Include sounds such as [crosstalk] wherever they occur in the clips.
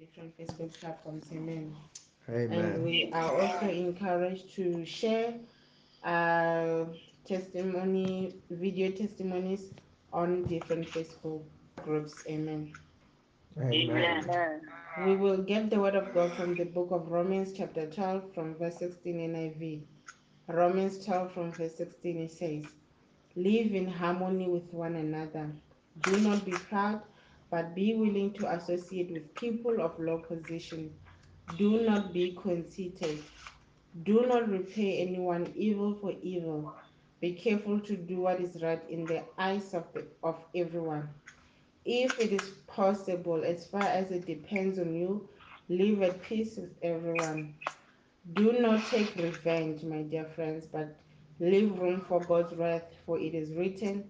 different Facebook platforms. Amen. Amen. And we are also encouraged to share uh, testimony, video testimonies on different Facebook groups. Amen. Amen. Amen. We will get the word of God from the book of Romans, chapter 12, from verse 16 NIV. Romans 12, from verse 16, it says, Live in harmony with one another. Do not be proud, but be willing to associate with people of low position. Do not be conceited. Do not repay anyone evil for evil. Be careful to do what is right in the eyes of, the, of everyone. If it is possible, as far as it depends on you, live at peace with everyone. Do not take revenge, my dear friends, but leave room for God's wrath, for it is written,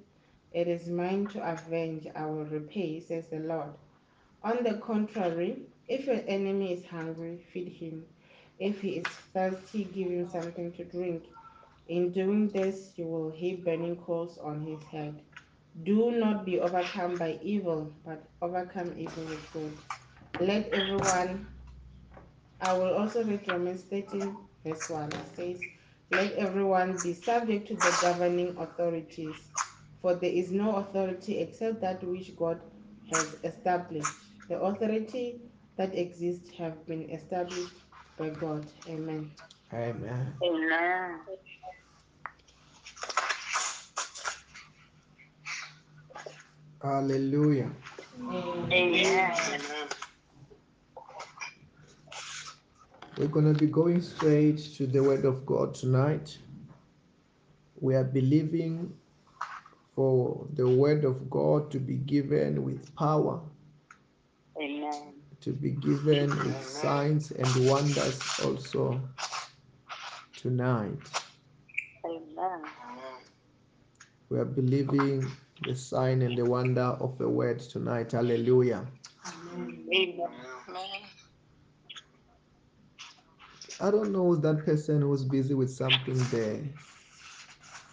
It is mine to avenge, I will repay, says the Lord. On the contrary, if your enemy is hungry, feed him. If he is thirsty, give him something to drink. In doing this, you will heap burning coals on his head. Do not be overcome by evil, but overcome evil with good. Let everyone, I will also read Romans 13, verse 1. It says, Let everyone be subject to the governing authorities, for there is no authority except that which God has established. The authority that exists have been established by God. Amen. Amen. Amen. Hallelujah. Amen. We're going to be going straight to the Word of God tonight. We are believing for the Word of God to be given with power, Amen. to be given with signs and wonders also tonight. Amen. We are believing the sign and the wonder of the Word tonight. Hallelujah. Amen. Amen. I don't know that person who's busy with something there.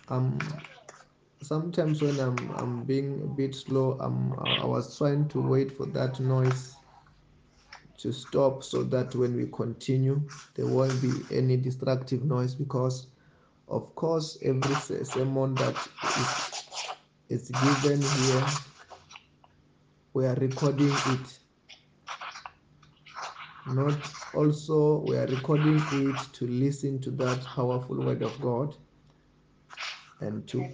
Um, sometimes when I'm I'm being a bit slow, I'm I was trying to wait for that noise to stop so that when we continue, there won't be any destructive noise because, of course, every sermon that is is given here, we are recording it. Not also we are recording it to listen to that powerful word of God and to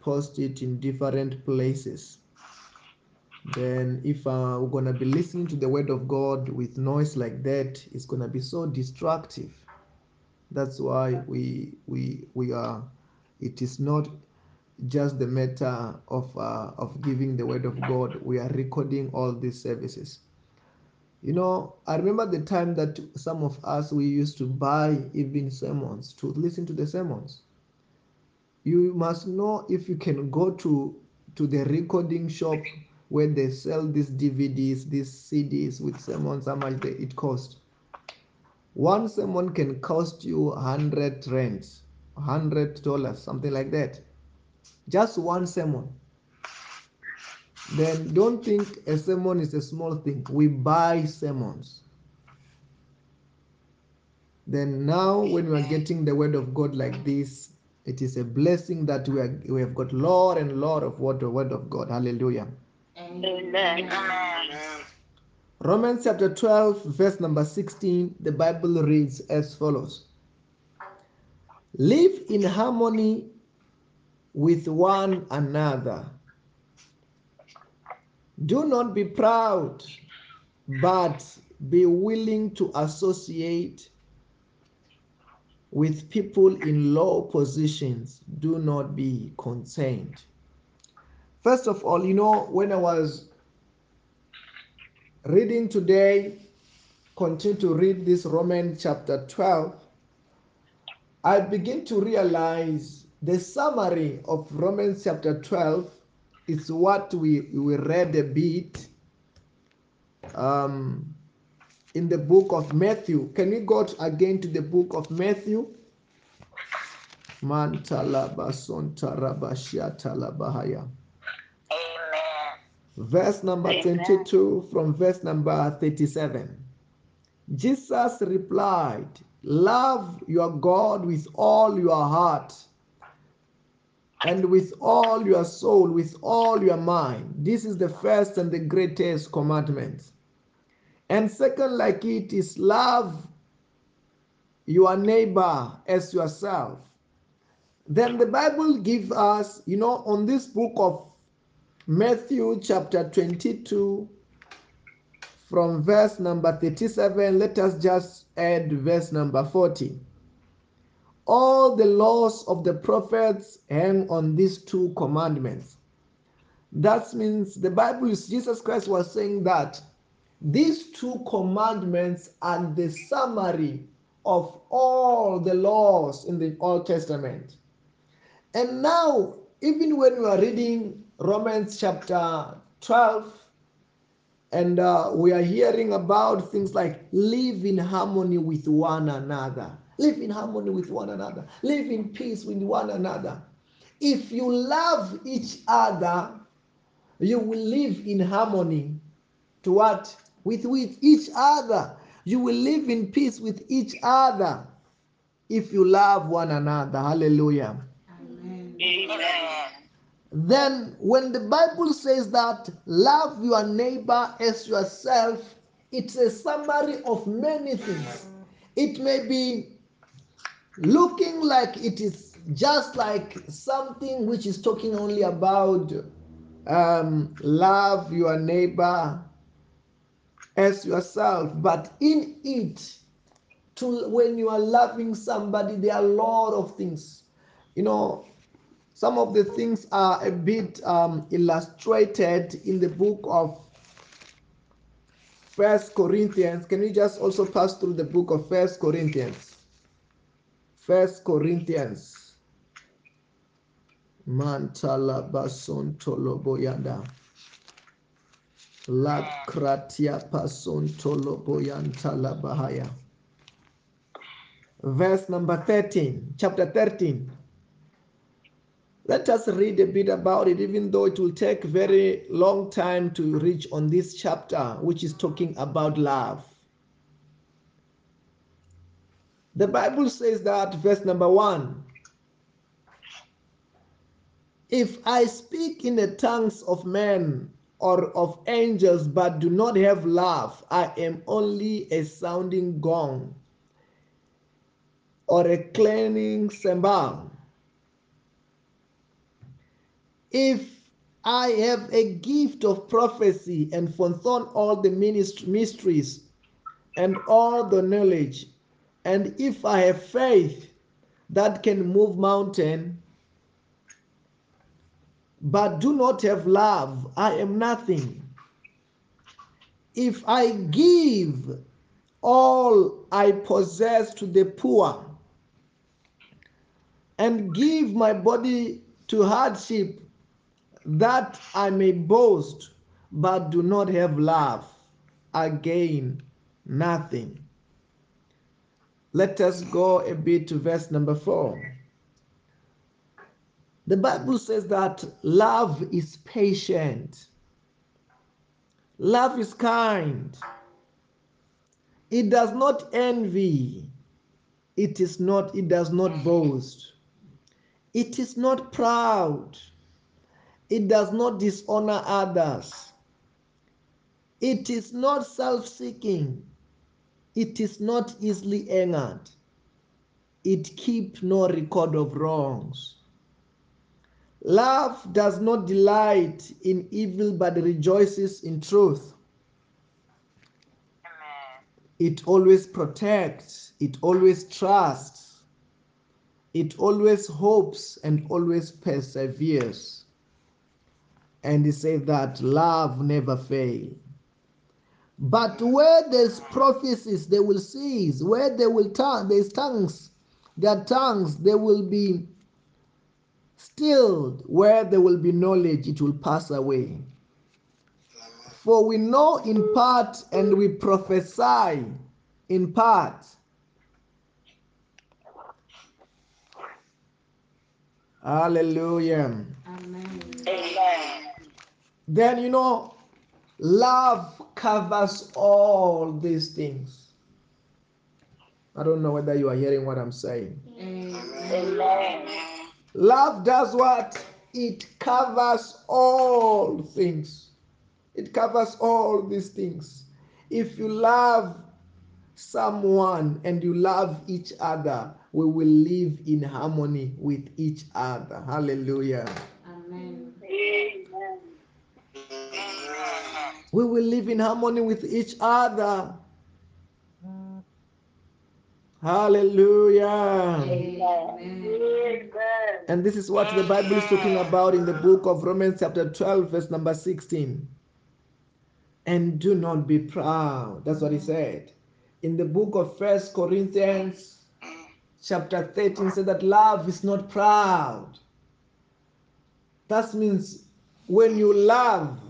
post it in different places. Then, if uh, we're gonna be listening to the word of God with noise like that, it's gonna be so destructive. That's why we we we are. It is not just the matter of uh, of giving the word of God. We are recording all these services. You know, I remember the time that some of us we used to buy even sermons to listen to the sermons you must know if you can go to to the recording shop where they sell these dvds these cds with sermons how much they, it cost. One sermon can cost you 100 rands 100 dollars something like that. Just one sermon. Then don't think a sermon is a small thing. We buy sermons. Then now when we are getting the word of god like this it is a blessing that we, are, we have got Lord and Lord of what the word of god. Hallelujah. Amen. romans chapter 12 verse number 16 the bible reads as follows. Live in harmony with one another. Do not be proud but be willing to associate with people in low positions do not be concerned first of all you know when i was reading today continue to read this roman chapter 12 i begin to realize the summary of romans chapter 12 is what we, we read a bit. Um, in the book of matthew can we go again to the book of matthew Amen. Verse number Amen. 22 from verse number 37. Jesus replied, Love your God with all your heart and with all your soul, with all your mind. This is the first and the greatest commandment. And second, like it, is love your neighbor as yourself. Then the Bible gives us, you know, on this book of Matthew, chapter 22, from verse number 37, let us just add verse number 40. All the laws of the prophets hang on these two commandments. That means the Bible is Jesus Christ was saying that these two commandments are the summary of all the laws in the Old Testament. And now, even when we are reading Romans chapter 12, and uh, we are hearing about things like live in harmony with one another, live in harmony with one another, live in peace with one another. If you love each other, you will live in harmony to what? With, with each other. You will live in peace with each other if you love one another. Hallelujah. Amen. Amen. Then, when the Bible says that love your neighbor as yourself, it's a summary of many things. It may be looking like it is just like something which is talking only about um, love your neighbor as yourself, but in it, to when you are loving somebody, there are a lot of things. You know, some of the things are a bit um, illustrated in the book of First Corinthians. Can you just also pass through the book of First Corinthians? First Corinthians. Mantala bason toloboyanda. La kratia pason toloboyantala bahaya. Verse number 13, chapter 13. Let us read a bit about it, even though it will take very long time to reach on this chapter, which is talking about love. The Bible says that, verse number one If I speak in the tongues of men or of angels but do not have love, I am only a sounding gong or a clanging cymbal. If I have a gift of prophecy and fathom all the mysteries and all the knowledge, and if I have faith that can move mountain, but do not have love, I am nothing. If I give all I possess to the poor and give my body to hardship that I may boast, but do not have love, I gain nothing. Let us go a bit to verse number four. The Bible says that love is patient, love is kind, it does not envy, it is not, it does not boast, it is not proud, it does not dishonor others, it is not self seeking, it is not easily angered, it keeps no record of wrongs. Love does not delight in evil but rejoices in truth. Amen. It always protects, it always trusts, it always hopes and always perseveres. And he said that love never fails. But where there's prophecies, they will cease. Where they will tongue, there's tongues, their tongues, they will be stilled. Where there will be knowledge, it will pass away. For we know in part and we prophesy in part. Hallelujah. Amen. Amen. then you know, love covers all these things. I don't know whether you are hearing what I'm saying. Amen. Love does what? It covers all things. It covers all these things. If you love someone and you love each other, we will live in harmony with each other. Hallelujah. Amen. Amen. We will live in harmony with each other. Hallelujah. Amen. And this is what the Bible is talking about in the book of Romans, chapter 12, verse number 16. And do not be proud. That's what he said. In the book of First Corinthians, chapter 13, said that love is not proud. That means when you love,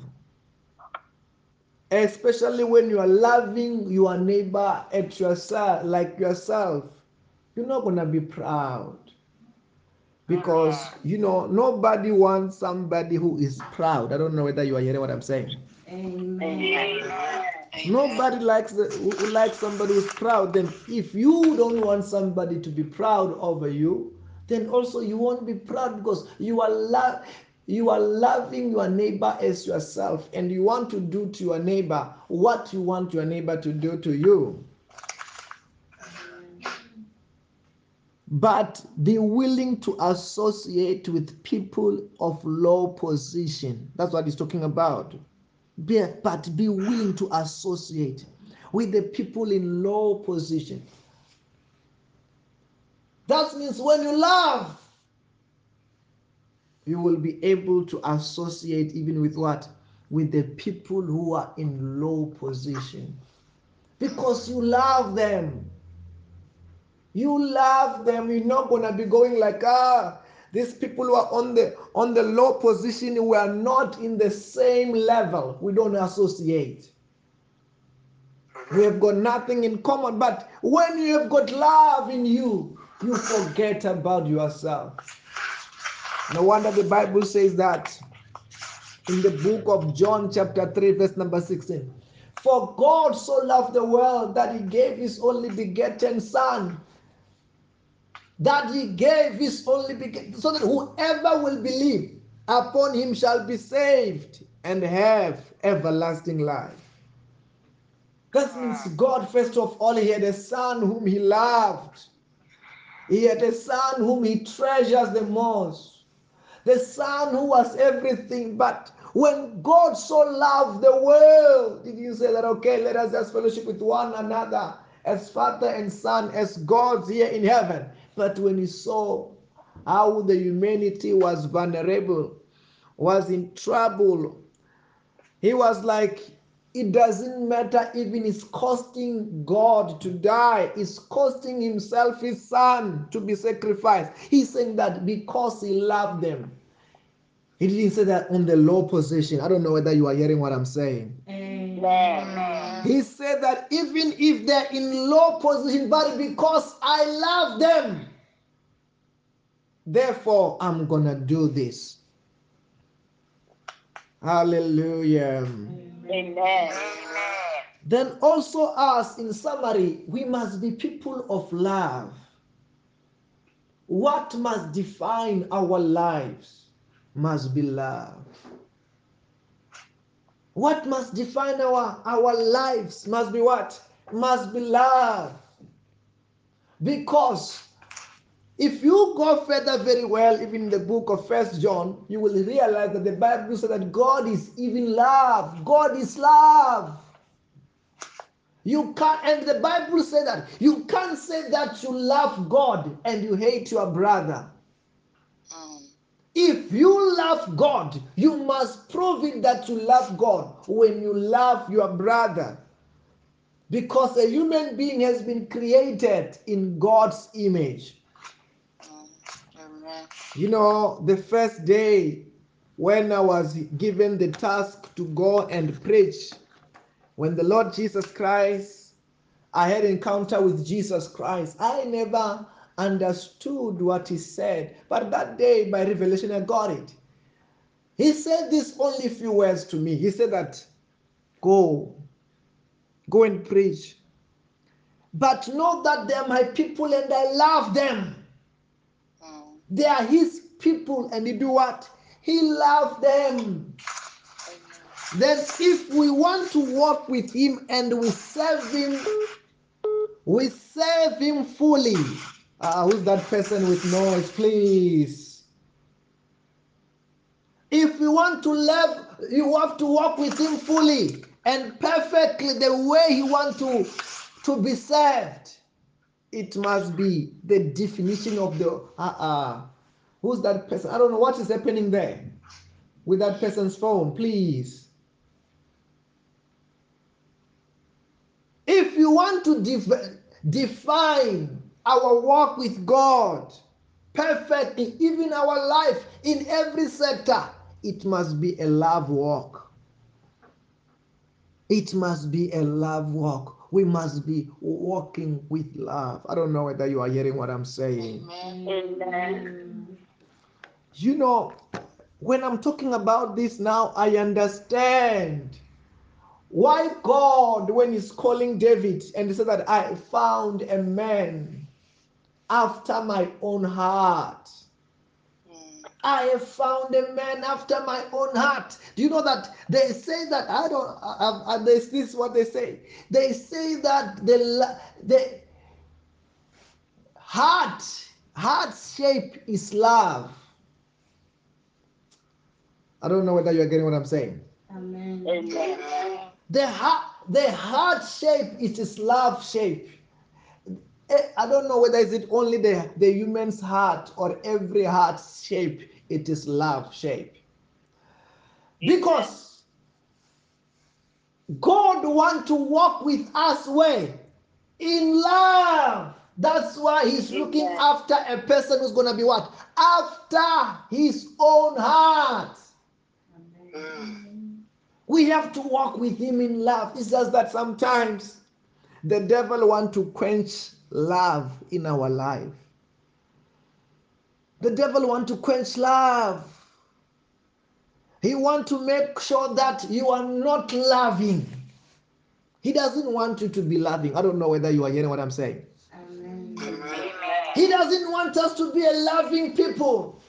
especially when you are loving your neighbor at yourself, like yourself, you're not gonna be proud because ah. you know nobody wants somebody who is proud. I don't know whether you are hearing what I'm saying. Amen. Amen. Nobody likes the, who who likes somebody who's proud. Then if you don't want somebody to be proud over you, then also you won't be proud because you are love you are loving your neighbor as yourself and you want to do to your neighbor what you want your neighbor to do to you. But be willing to associate with people of low position. That's what he's talking about. Be, but be willing to associate with the people in low position. That means when you love, you will be able to associate even with what? With the people who are in low position. Because you love them. You love them. You're not gonna be going like, ah, these people who are on the on the low position, we are not in the same level. We don't associate. We have got nothing in common. But when you have got love in you, you forget about yourself. No wonder the Bible says that in the book of John, chapter 3, verse number 16. For God so loved the world that he gave his only begotten Son, that he gave his only begotten, so that whoever will believe upon him shall be saved and have everlasting life. That means God, first of all, he had a son whom he loved. He had a son whom he treasures the most. The son who was everything. But when God so loved the world, did you say that, okay, let us just fellowship with one another as father and son, as gods here in heaven? But when he saw how the humanity was vulnerable, was in trouble, he was like, it doesn't matter even it's costing God to die, it's costing himself his son to be sacrificed. He's saying that because he loved them. He didn't say that on the low position. I don't know whether you are hearing what I'm saying. Amen. He said that even if they're in low position, but because I love them, therefore I'm gonna do this. Hallelujah. Amen. Then also us, in summary, we must be people of love. What must define our lives must be love. What must define our, our lives must be what? Must be love. Because if you go further very well, even in the book of First John, you will realize that the Bible says that God is even love. God is love. You can't, and the Bible says that you can't say that you love God and you hate your brother. Um. If you love God, you must prove it that you love God when you love your brother. Because a human being has been created in God's image. You know, the first day when I was given the task to go and preach, when the Lord Jesus Christ, I had encounter with Jesus Christ, I never understood what he said. But that day, by revelation, I got it. He said this only few words to me. He said that go, go and preach. But know that they are my people and I love them. They are his people and he do what? He loved them. Then if we want to walk with him and we serve him, we serve him fully. Uh, who's that person with noise, please? If you want to love, you have to walk with him fully and perfectly the way he wants to, to be served. It must be the definition of the uh-uh. Who's that person? I don't know what is happening there with that person's phone, please. If you want to def- define our walk with God perfectly, even our life in every sector, it must be a love walk. It must be a love walk. We must be walking with love. I don't know whether you are hearing what I'm saying. Amen. You know, when I'm talking about this now, I understand why God, when He's calling David and He said that I found a man after my own heart. I have found a man after my own heart. Do you know that they say that I don't? This, this is what they say. They say that the the heart heart shape is love. I don't know whether you are getting what I'm saying. Amen. Amen. The heart the heart shape is its love shape. Eh, I don't know whether is it only the, the human's heart or every heart shape it is love shape. Because God want to walk with us where? In love. That's why he's looking after a person who's going to be what? After his own heart. We have to walk with him in love. It's just that sometimes the devil want to quench love in our life. The devil want to quench love. He want to make sure that you are not loving. He doesn't want you to be loving. I don't know whether you are hearing what I'm saying. Amen. He doesn't want us to be a loving people.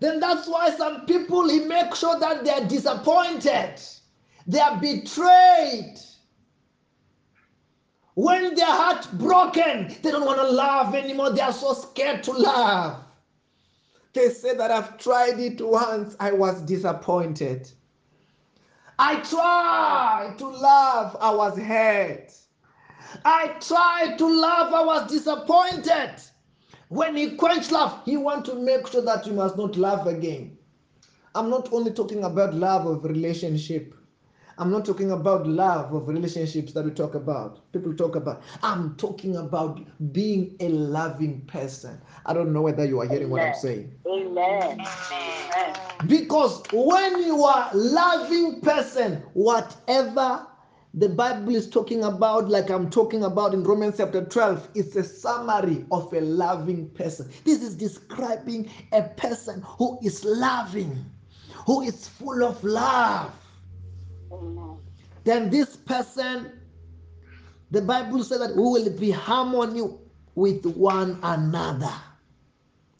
Then that's why some people he makes sure that they are disappointed, they are betrayed. When their heart broken, they don't want to love anymore. They are so scared to love. They say that I've tried it once, I was disappointed. I tried to love, I was hurt. I tried to love, I was disappointed. When he quenched love, he want to make sure that you must not love again. I'm not only talking about love of relationship. I'm not talking about love of relationships that we talk about. People talk about. I'm talking about being a loving person. I don't know whether you are hearing what I'm saying. Amen. Amen. Because when you are loving person, whatever the Bible is talking about, like I'm talking about in Romans chapter 12, it's a summary of a loving person. This is describing a person who is loving, who is full of love. Then this person, the Bible says that we will be harmony with one another.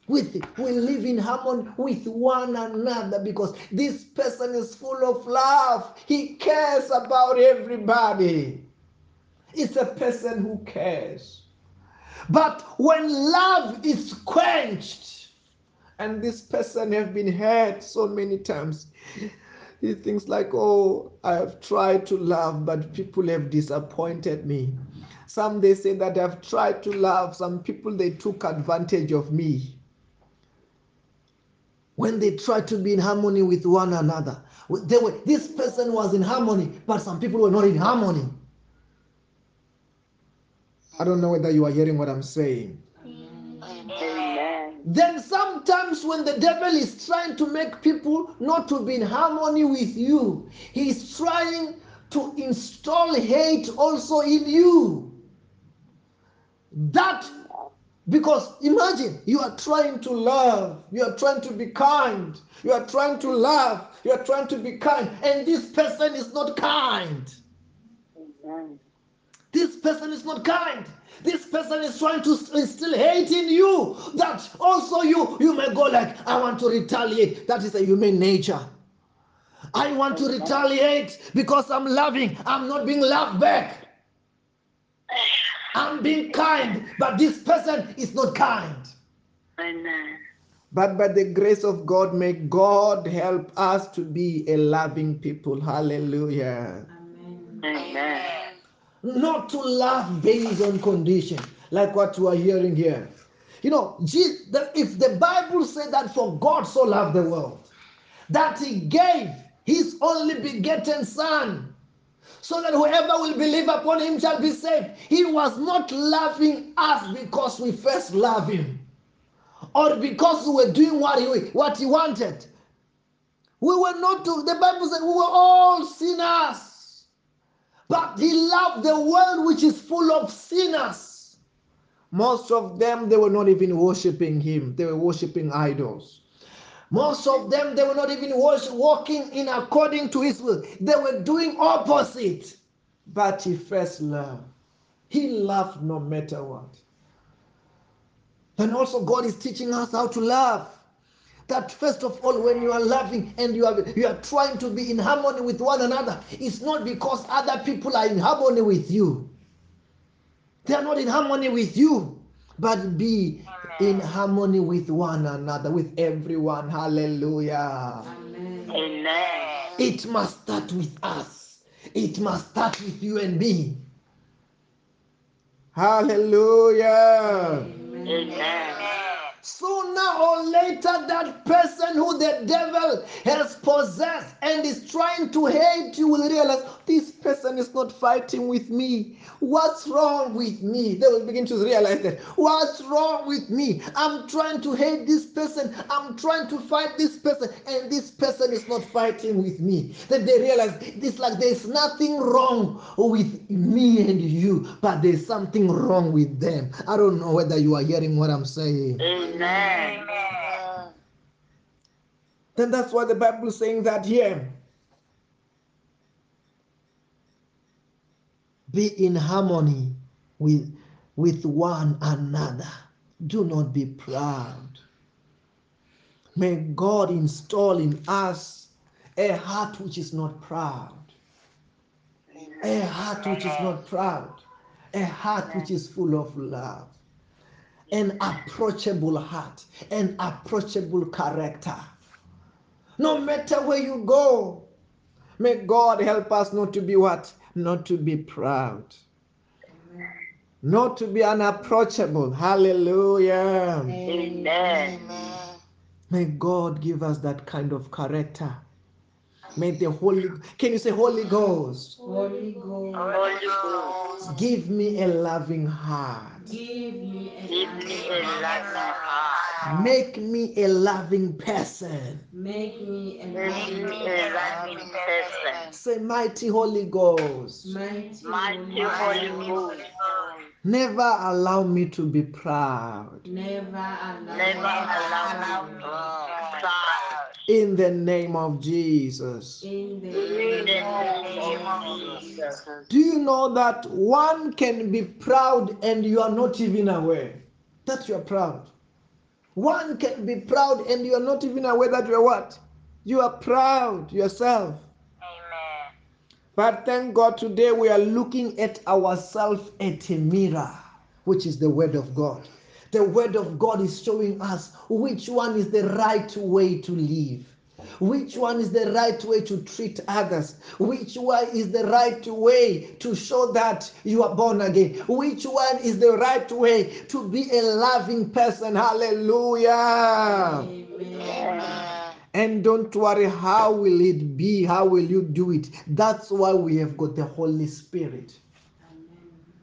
With we live in harmony with one another because this person is full of love. He cares about everybody. It's a person who cares. But when love is quenched, and this person have been hurt so many times, he thinks like, oh, I have tried to love, but people have disappointed me. Some they say that I've tried to love, some people they took advantage of me when they try to be in harmony with one another. They were, this person was in harmony, but some people were not in harmony. I don't know whether you are hearing what I'm saying. Then sometimes when the devil is trying to make people not to be in harmony with you, he's trying to install hate also in you. That Because imagine you are trying to love, you are trying to be kind, you are trying to love, you are trying to be kind, and this person is not kind. This person is not kind. This person is trying to instill hate in you. That also you you may go like, I want to retaliate. That is a human nature. I want to retaliate because I'm loving. I'm not being loved back. I'm being kind, but this person is not kind. Amen. But by the grace of God, may God help us to be a loving people. Hallelujah. Amen. Amen. Not to love based on condition, like what we are hearing here. You know, if the Bible said that for God so loved the world, that he gave his only begotten Son, so that whoever will believe upon him shall be saved. He was not loving us because we first love him or because we were doing what he, what he wanted. We were not, to, the Bible said we were all sinners. But he loved the world which is full of sinners. Most of them, they were not even worshiping him, they were worshiping idols. Most of them, they were not even walking in according to his will. They were doing opposite. But he first loved. He loved no matter what. And also, God is teaching us how to love. That first of all, when you are loving and you are you are trying to be in harmony with one another, it's not because other people are in harmony with you. They are not in harmony with you, but be in harmony with one another, with everyone. Hallelujah. Amen. Amen. It must start with us. It must start with you and me. Hallelujah. Amen. Sooner or later, that person who the devil has possessed and is trying to hate you will realize this person is not fighting with me. What's wrong with me? They will begin to realize that. What's wrong with me? I'm trying to hate this person. I'm trying to fight this person, and this person is not fighting with me. Then they realize it's like there's nothing wrong with me and you, but there's something wrong with them. I don't know whether you are hearing what I'm saying. Amen. Then that's why the Bible is saying that here. Be in harmony with, with one another. Do not be proud. May God install in us a heart which is not proud, a heart which is not proud, a heart which is full of love, an approachable heart, an approachable character. No matter where you go, may God help us not to be what? Not to be proud, not to be unapproachable. Hallelujah. Amen. May God give us that kind of character. May the Holy, can you say Holy Ghost? Holy Ghost, Holy Ghost, Give me a loving heart. give me a give me a loving heart. Make me a loving person. Make me a Make me a loving person. Say, Mighty Holy Ghost, mighty, Mighty Holy Ghost, never allow me to be proud. Never allow never allow me to be proud. In the name of Jesus. in the In the name name of Jesus. Do you know that one can be proud and you are not even aware that you are proud? One can be proud and you are not even aware that you are what? You are proud yourself. Amen. But thank God today we are looking at ourselves at a mirror, which is the Word of God. The Word of God is showing us which one is the right way to live. Which one is the right way to treat others? Which one is the right way to show that you are born again? Which one is the right way to be a loving person? Hallelujah. Amen. And don't worry, how will it be? How will you do it? That's why we have got the Holy Spirit.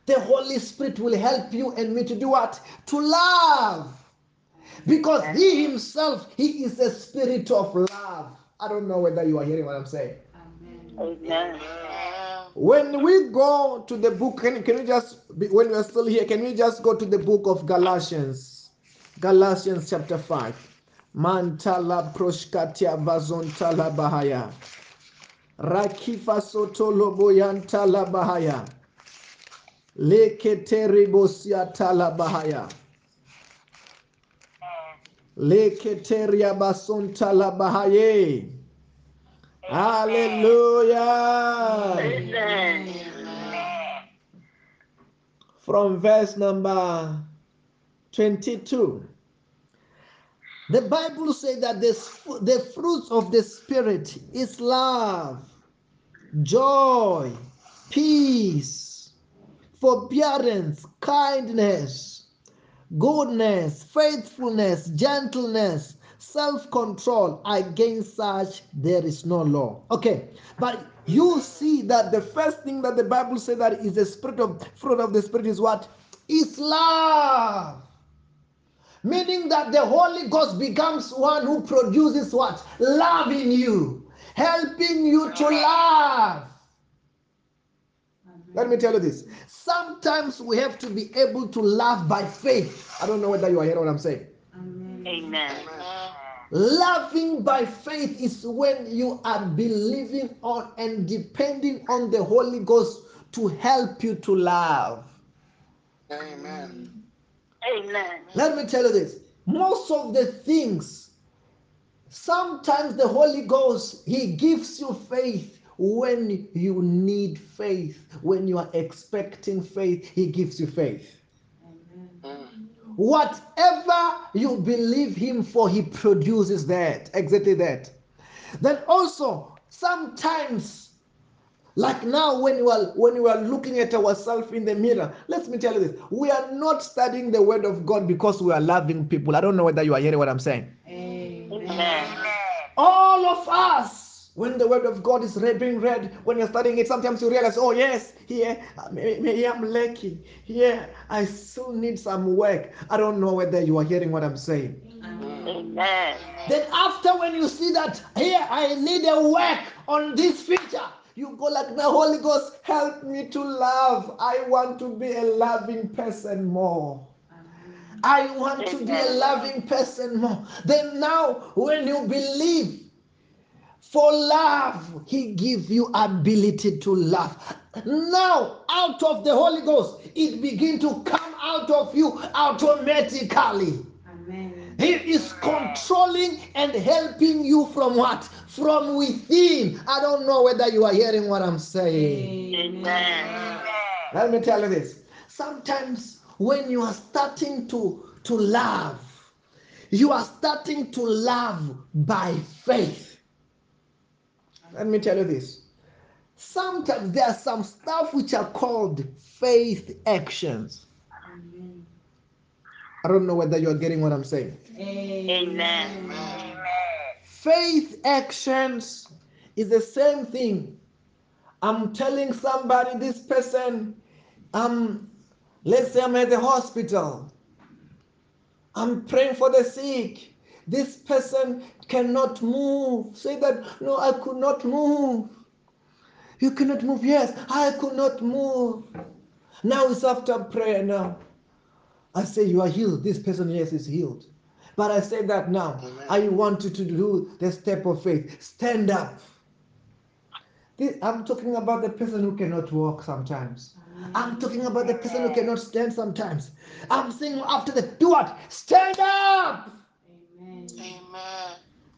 The Holy Spirit will help you and me to do what? To love. Because He Himself, He is a spirit of love. I don't know whether you are hearing what I'm saying. Amen. When we go to the book, can, can we just, when we're still here, can we just go to the book of Galatians? Galatians chapter 5. Mantala proshkatia vazontala bahaya. Rakifa sotolo boyantala bahaya. Leketeribosia tala bahaya. Leketeria basontala bahaye. Hallelujah. From verse number 22. The Bible says that this, the fruits of the Spirit is love, joy, peace, forbearance, kindness, goodness, faithfulness, gentleness, self control. Against such there is no law. Okay, but you see that the first thing that the Bible says that is the spirit of fruit of the Spirit is what? Is love. Meaning that the Holy Ghost becomes one who produces what? Love in you, helping you to love. Let me tell you this. Sometimes we have to be able to love by faith. I don't know whether you are hearing what I'm saying. Amen. Loving by faith is when you are believing on and depending on the Holy Ghost to help you to love. Amen. Amen. Let me tell you this. Most of the things, sometimes the Holy Ghost, He gives you faith when you need faith. When you are expecting faith, He gives you faith. Mm. Whatever you believe Him for, He produces that. Exactly that. Then also, sometimes like now, when you are when you are looking at ourselves in the mirror, let me tell you this: we are not studying the Word of God because we are loving people. I don't know whether you are hearing what I'm saying. Amen. All of us, when the Word of God is re- being read, when you're studying it, sometimes you realize, oh yes, here maybe, maybe I'm lacking. Here I still need some work. I don't know whether you are hearing what I'm saying. Amen. Then after when you see that here I need a work on this feature, you go like now, Holy Ghost, help me to love. I want to be a loving person more. I want to be a loving person more. Then now, when you believe for love, He gives you ability to love. Now, out of the Holy Ghost, it begin to come out of you automatically. Amen. He is controlling and helping you from what? From within. I don't know whether you are hearing what I'm saying. Amen. Let me tell you this. Sometimes when you are starting to, to love, you are starting to love by faith. Let me tell you this. Sometimes there are some stuff which are called faith actions. Amen. I don't know whether you are getting what I'm saying. Amen. Faith actions is the same thing. I'm telling somebody, this person, um, let's say I'm at the hospital. I'm praying for the sick. This person cannot move. Say that, no, I could not move. You cannot move. Yes, I could not move. Now it's after prayer now. I say you are healed. This person, yes, is healed. But I say that now. Amen. I want you to do the step of faith. Stand up. This- I'm talking about the person who cannot walk sometimes. I'm talking about the person who cannot stand sometimes. I'm saying after the do what? Stand up.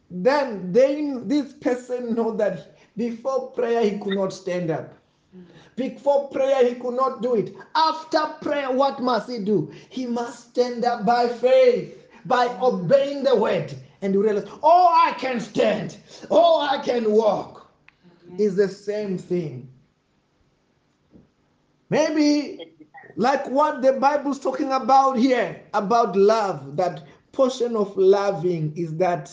Then they this person know that before prayer he could not stand up. Before prayer he could not do it. After prayer, what must he do? He must stand up by faith, by obeying the word, and you realize, oh, I can stand, oh, I can walk. Is the same thing. Maybe like what the Bible's talking about here about love, that portion of loving is that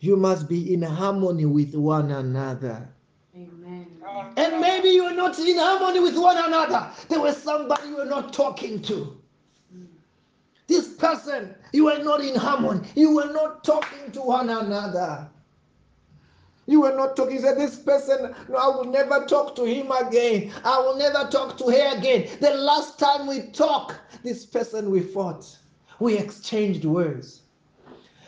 you must be in harmony with one another. Amen. And maybe you're not in harmony with one another. There was somebody you were not talking to. This person, you were not in harmony. You were not talking to one another. You were not talking. You said, This person, no, I will never talk to him again. I will never talk to her again. The last time we talked, this person we fought. We exchanged words.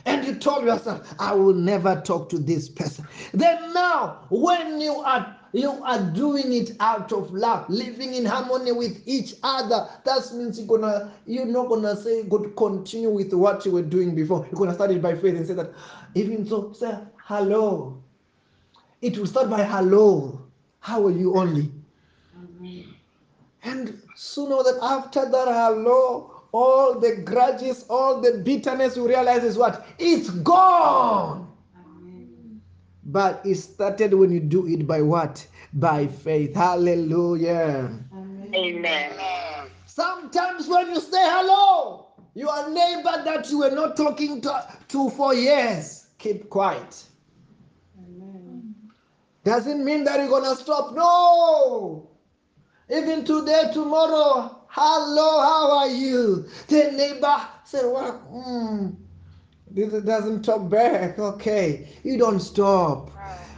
And you told yourself, I will never talk to this person. Then now, when you are you are doing it out of love, living in harmony with each other. That means you're gonna you're not gonna say go to continue with what you were doing before. You're gonna start it by faith and say that even so, say hello. It will start by hello. How are you only? And sooner that after that hello, all the grudges, all the bitterness you realize is what? It's gone. But it started when you do it by what? By faith. Hallelujah. Amen. Sometimes when you say hello, your neighbor that you were not talking to, to for years, keep quiet. Doesn't mean that you're gonna stop. No. Even today, tomorrow, hello, how are you? The neighbor said, Well, mm, this doesn't talk back. Okay. You don't stop.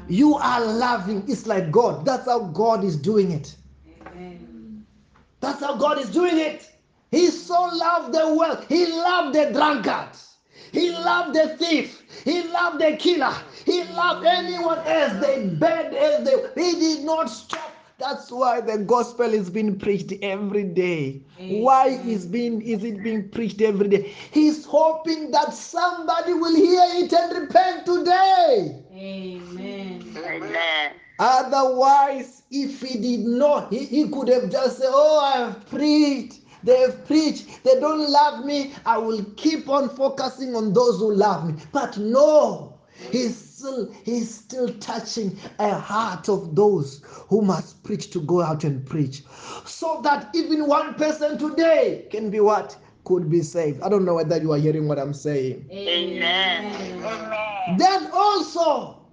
You are loving. It's like God. That's how God is doing it. That's how God is doing it. He so loved the world. He loved the drunkard. He loved the thief. He loved the killer. He loved anyone else. They bad as they. He did not stop. That's why the gospel is being preached every day. Why is being is it being preached every day? He's hoping that somebody will hear it and repent today. Amen. Amen. Otherwise, if he did not, he, he could have just said, Oh, I have preached. They have preached. They don't love me. I will keep on focusing on those who love me. But no, he's still he's still touching a heart of those who must preach to go out and preach. So that even one person today can be what? Could be saved. I don't know whether you are hearing what I'm saying. Amen. Amen. Then also,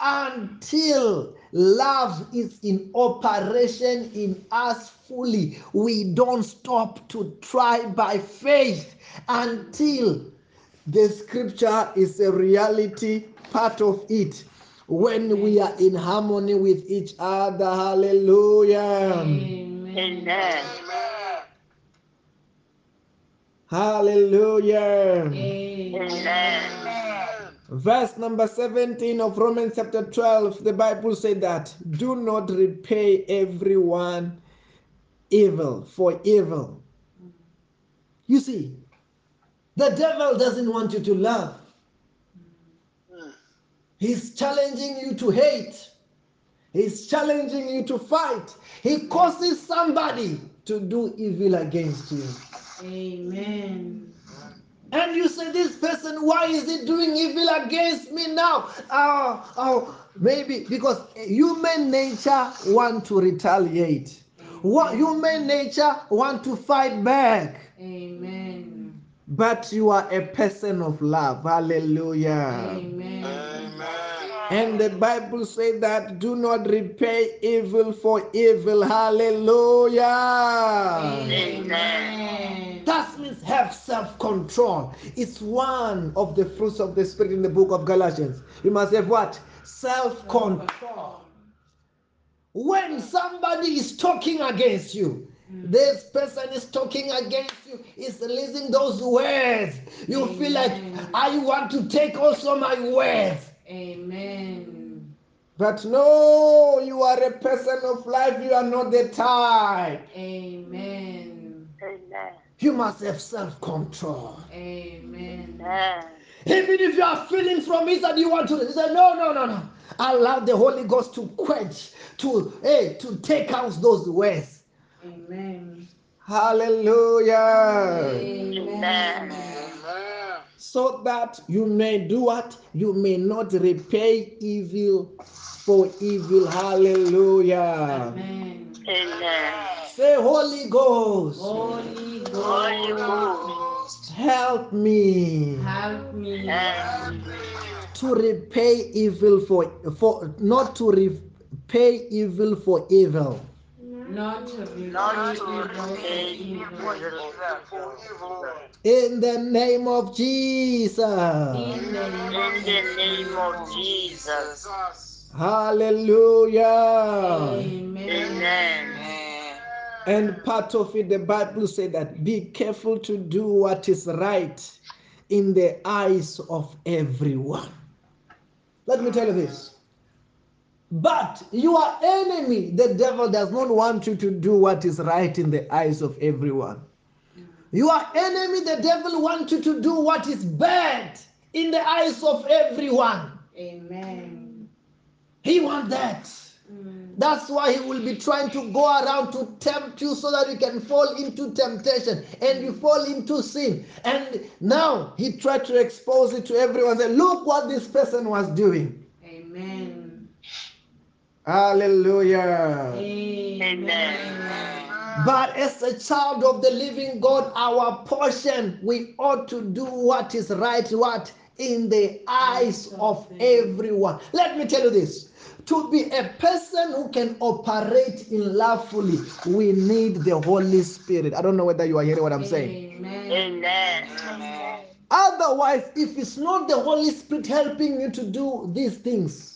until love is in operation in us fully, we don't stop to try by faith until the scripture is a reality, part of it. When we are in harmony with each other, hallelujah. Amen. Hallelujah. Amen. Verse number 17 of Romans chapter 12, the Bible said that do not repay everyone evil for evil. You see, the devil doesn't want you to love, he's challenging you to hate, he's challenging you to fight. He causes somebody to do evil against you. Amen. And you say, This person, why is he doing evil against me now? Oh, oh, maybe because human nature want to retaliate. What human nature want to fight back. Amen. But you are a person of love. Hallelujah. Amen. And the Bible says that do not repay evil for evil. Hallelujah. Amen. That means have self control. It's one of the fruits of the Spirit in the book of Galatians. You must have what? Self control. When somebody is talking against you, mm. this person is talking against you, is releasing those words. You feel like, I want to take also my words. Amen. But no, you are a person of life, you are not the type. Amen. Amen. You must have self control. Amen. Amen. Even if you are feeling from inside, you want to say, No, no, no, no. Allow the Holy Ghost to quench, to hey, to take out those words. Amen. Hallelujah. Amen. So that you may do what? You may not repay evil for evil. Hallelujah. Amen. Amen. Say, Holy Ghost, Holy Holy Ghost, Ghost. help me help me Help to repay evil for for not to repay evil for evil. Not to be not to evil repay evil evil. In the name of Jesus. In the In the name of Jesus. Hallelujah. Amen. Amen. And part of it, the Bible said that be careful to do what is right in the eyes of everyone. Let me tell you this. But your enemy, the devil, does not want you to do what is right in the eyes of everyone. Your enemy, the devil, wants you to do what is bad in the eyes of everyone. Amen. He wants that. Mm. That's why he will be trying to go around to tempt you so that you can fall into temptation and you fall into sin. And now he tried to expose it to everyone. Say, look what this person was doing. Amen. Hallelujah. Amen. But as a child of the living God, our portion, we ought to do what is right, what? In the eyes of everyone. Let me tell you this. To be a person who can operate in lovefully, we need the Holy Spirit. I don't know whether you are hearing what I'm saying. Amen. Amen. Otherwise, if it's not the Holy Spirit helping you to do these things,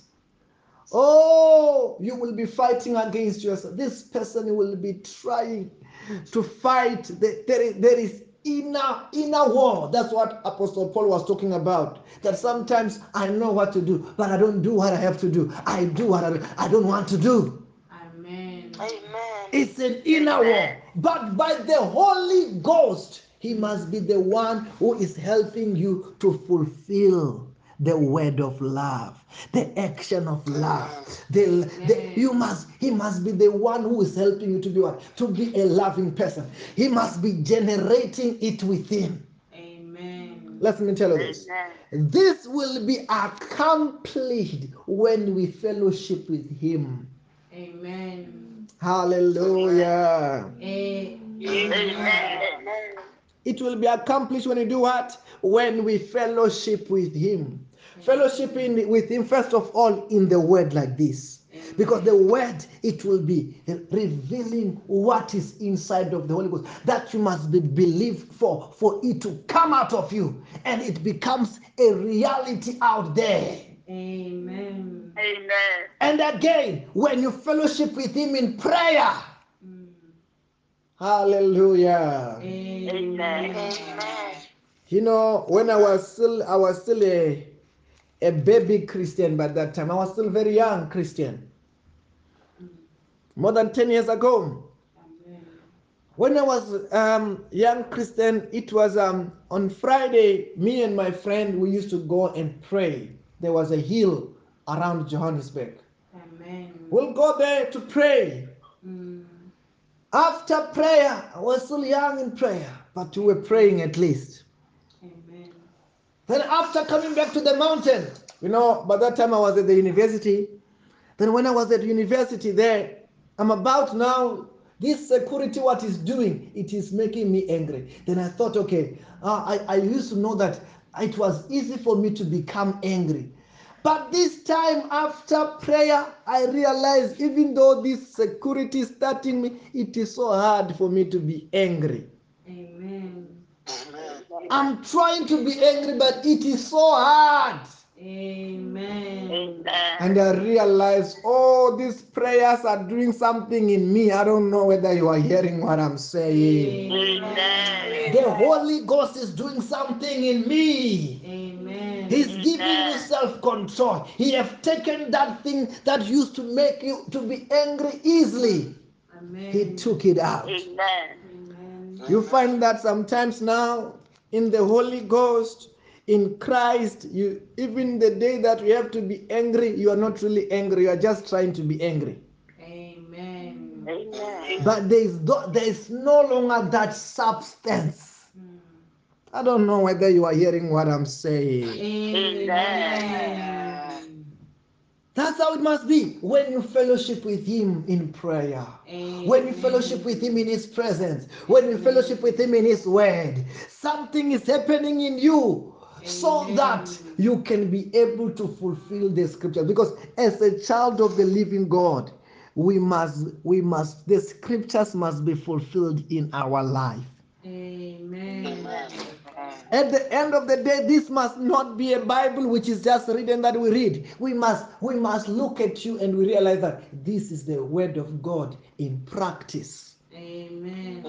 oh, you will be fighting against yourself. This person will be trying to fight. The- There is, there is inner inner war. That's what Apostle Paul was talking about. That sometimes I know what to do, but I don't do what I have to do. I do what I, I don't want to do. Amen. Amen. It's an inner war. But by the Holy Ghost, He must be the one who is helping you to fulfill the word of love, the action of mm. love. The, the, you must, he must be the one who is helping you to be what? To be a loving person. He must be generating it within. Amen. Let me tell you this. This will be accomplished when we fellowship with him. Amen. Hallelujah. Amen. Amen. It will be accomplished when you do what? When we fellowship with Him. Fellowshipping with Him, first of all, in the Word like this. Because the Word, it will be revealing what is inside of the Holy Ghost that you must be believed for, for it to come out of you. And it becomes a reality out there. Amen. Amen. And again, when you fellowship with Him in prayer, Mm. hallelujah. Amen. Amen. You know, when I was still, I was still a, a baby Christian by that time. I was still very young Christian. More than 10 years ago. Amen. When I was um, young Christian, it was um, on Friday, me and my friend, we used to go and pray. There was a hill around Johannesburg. Amen. We'll go there to pray. Mm. After prayer, I was still young in prayer, but we were praying at least. Then after coming back to the mountain, you know, by that time I was at the university. Then when I was at university there, I'm about now, this security, what is doing, it is making me angry. Then I thought, okay, uh, I, I used to know that it was easy for me to become angry. But this time after prayer, I realized even though this security is starting me, it is so hard for me to be angry. Amen. I'm trying to be angry, but it is so hard. Amen. Amen. And I realize, oh, these prayers are doing something in me. I don't know whether you are hearing what I'm saying. Amen. The Holy Ghost is doing something in me. Amen. He's giving you self-control. He have taken that thing that used to make you to be angry easily. Amen. He took it out. Amen. Amen. You find that sometimes now in the Holy Ghost, in Christ, you even the day that you have to be angry, you are not really angry. You are just trying to be angry. Amen. Amen. But there is no, there is no longer that substance. Mm. I don't know whether you are hearing what I'm saying. Amen. That's how it must be when you fellowship with Him in prayer. When you fellowship with Him in His presence, when you fellowship with Him in His Word, something is happening in you so that you can be able to fulfill the scripture. Because as a child of the living God, we must we must the scriptures must be fulfilled in our life. Amen. At the end of the day, this must not be a Bible which is just written that we read. We must we must look at you and we realize that this is the word of God in practice. Amen.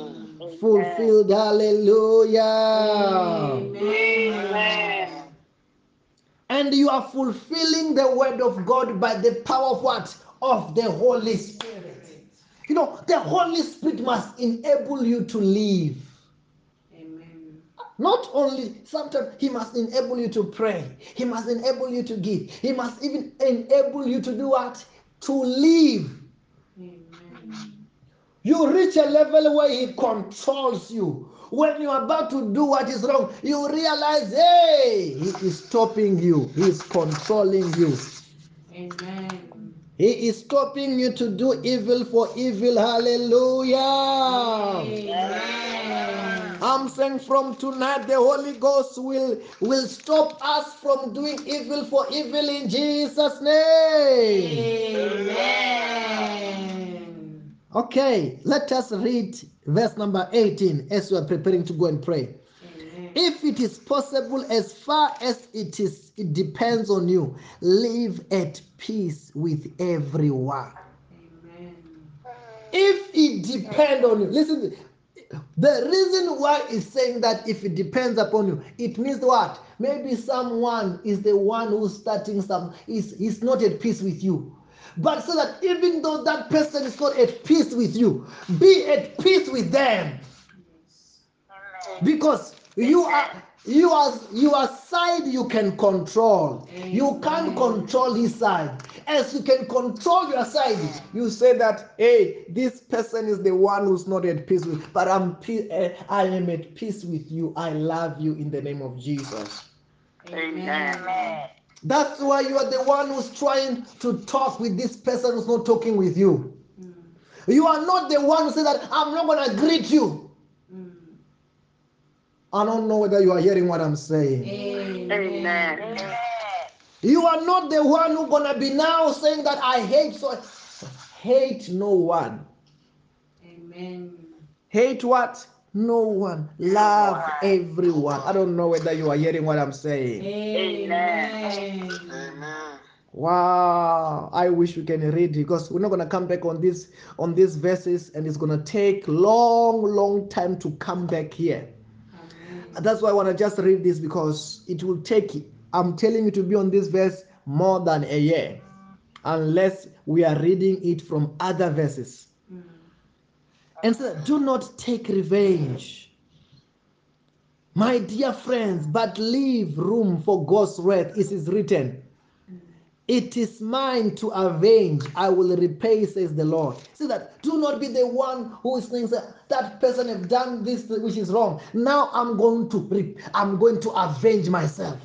Fulfilled. Hallelujah. Amen. And you are fulfilling the word of God by the power of what? Of the Holy Spirit. You know, the Holy Spirit must enable you to live. Not only sometimes he must enable you to pray, he must enable you to give, he must even enable you to do what? To live. Amen. You reach a level where he controls you. When you're about to do what is wrong, you realize, hey, he is stopping you, he is controlling you. Amen. He is stopping you to do evil for evil. Hallelujah. Amen. I'm saying from tonight the Holy Ghost will will stop us from doing evil for evil in Jesus name. Amen. Okay, let us read verse number 18 as we are preparing to go and pray. If it is possible, as far as it is, it depends on you. Live at peace with everyone. Amen. If it depends on you, listen. The reason why it's saying that if it depends upon you, it means what? Maybe someone is the one who's starting some, is is not at peace with you. But so that even though that person is not at peace with you, be at peace with them. Because you are you are your side you can control. You can't control his side. As you can control your side you say that hey this person is the one who's not at peace with but i'm eh, i am at peace with you. I love you in the name of jesus. Amen. that's why you are the one who's trying to talk with this person who's not talking with you. Mm. you are not the one who say that i'm not going to greet you. I don't know whether you are hearing what i'm saying Amen. You are not the one who gonna be now saying that I hate so hate no one. Amen. Hate what? No one. Love everyone. I don't know whether you are hearing what I'm saying. Amen. Amen. Wow. I wish we can read because we're not gonna come back on this on these verses and it's gonna take long, long time to come back here. That's why I want to just read this because it will take, I'm telling you to be on this verse more than a year, unless we are reading it from other verses. Mm. And so, do not take revenge. My dear friends, but leave room for God's wrath. It is written, It is mine to avenge, I will repay, says the Lord. See that do not be the one who is saying that that person have done this which is wrong. Now I'm going to I'm going to avenge myself.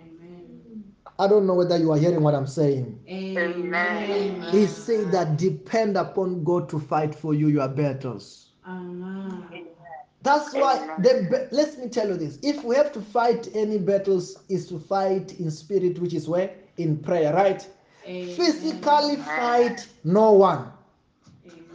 Amen. I don't know whether you are hearing what I'm saying. Amen. He said that depend upon God to fight for you your battles. Amen. That's why the let me tell you this. If we have to fight any battles, is to fight in spirit, which is where? In prayer, right? Amen. Physically fight no one.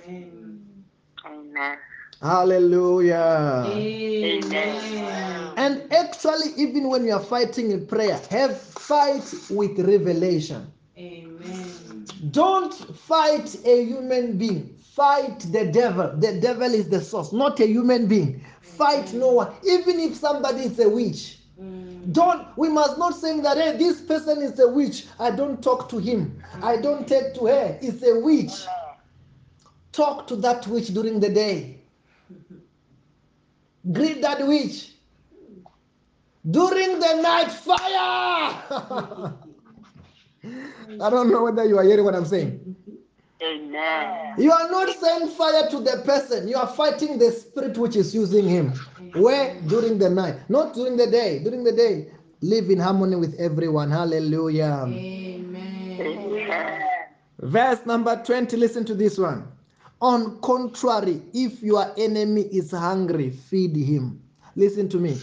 Amen. Amen. Hallelujah. Amen. And actually, even when you are fighting in prayer, have fight with revelation. Amen. Don't fight a human being. Fight the devil. The devil is the source, not a human being. Fight no one. Even if somebody is a witch. Don't we must not saying that hey, this person is a witch. I don't talk to him. I don't take to her. It's a witch. Talk to that witch during the day. Greet that witch. During the night, fire! [laughs] I don't know whether you are hearing what I'm saying. Amen. You are not saying fire to the person, you are fighting the spirit which is using him. Where? During the night, not during the day. During the day, live in harmony with everyone. Hallelujah. Amen. Verse number 20, listen to this one. On contrary, if your enemy is hungry, feed him. Listen to me.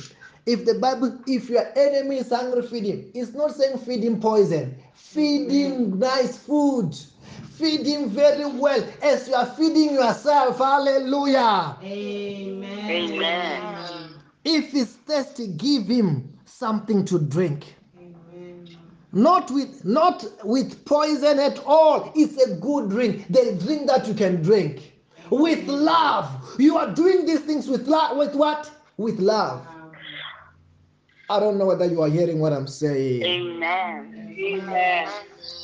If the Bible, if your enemy is hungry, feed him. It's not saying feed him poison. Feed him nice food. Feed him very well as you are feeding yourself. Hallelujah. Amen. Amen. If he's thirsty, give him something to drink. Amen. Not with not with poison at all. It's a good drink. The drink that you can drink. With love. You are doing these things with love. With what? With love. Wow. I don't know whether you are hearing what I'm saying. Amen. Amen.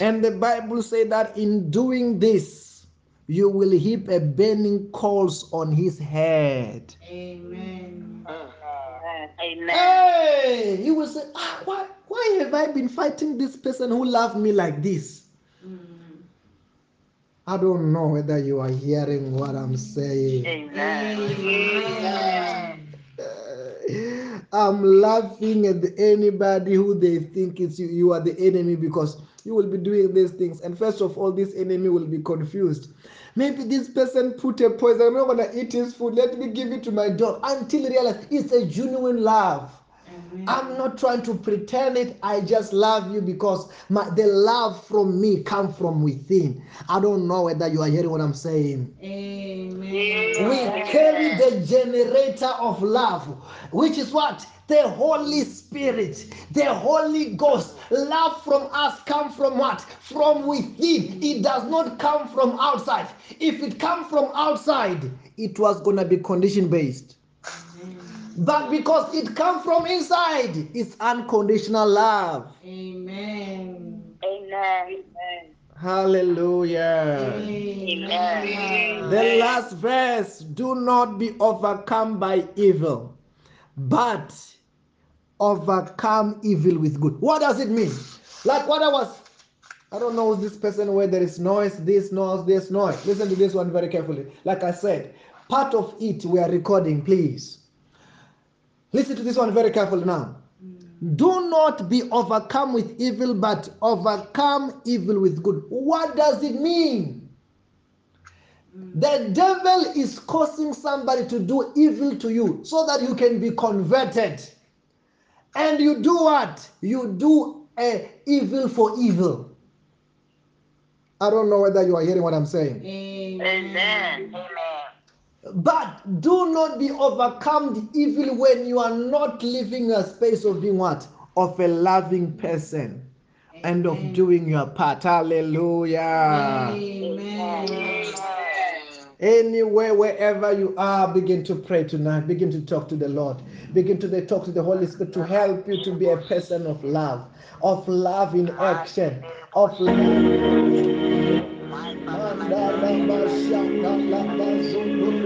And the Bible say that in doing this, you will heap a burning coals on his head. Amen. Amen. Hey, you will say, ah, why, why have I been fighting this person who loved me like this? Mm. I don't know whether you are hearing what I'm saying. Amen. Amen. I'm laughing at anybody who they think it's you. You are the enemy because you will be doing these things. And first of all, this enemy will be confused. Maybe this person put a poison. I'm not gonna eat his food. Let me give it to my dog until he realize it's a genuine love. I'm not trying to pretend it. I just love you because my, the love from me come from within. I don't know whether you are hearing what I'm saying. Amen. We carry the generator of love, which is what? The Holy Spirit, the Holy Ghost. Love from us come from what? From within. It does not come from outside. If it come from outside, it was gonna be condition based. But because it comes from inside, it's unconditional love. Amen. Amen. Hallelujah. Amen. The last verse do not be overcome by evil, but overcome evil with good. What does it mean? Like what I was, I don't know this person where there is noise, this noise, this noise. Listen to this one very carefully. Like I said, part of it we are recording, please. Listen to this one very carefully now. Do not be overcome with evil, but overcome evil with good. What does it mean? The devil is causing somebody to do evil to you so that you can be converted. And you do what? You do a evil for evil. I don't know whether you are hearing what I'm saying. Amen. But do not be overcome the evil when you are not living a space of being what? Of a loving person and of doing your part. Hallelujah. Amen. Anywhere, wherever you are, begin to pray tonight. Begin to talk to the Lord. Begin to talk to the Holy Spirit to help you to be a person of love, of love in action, of love.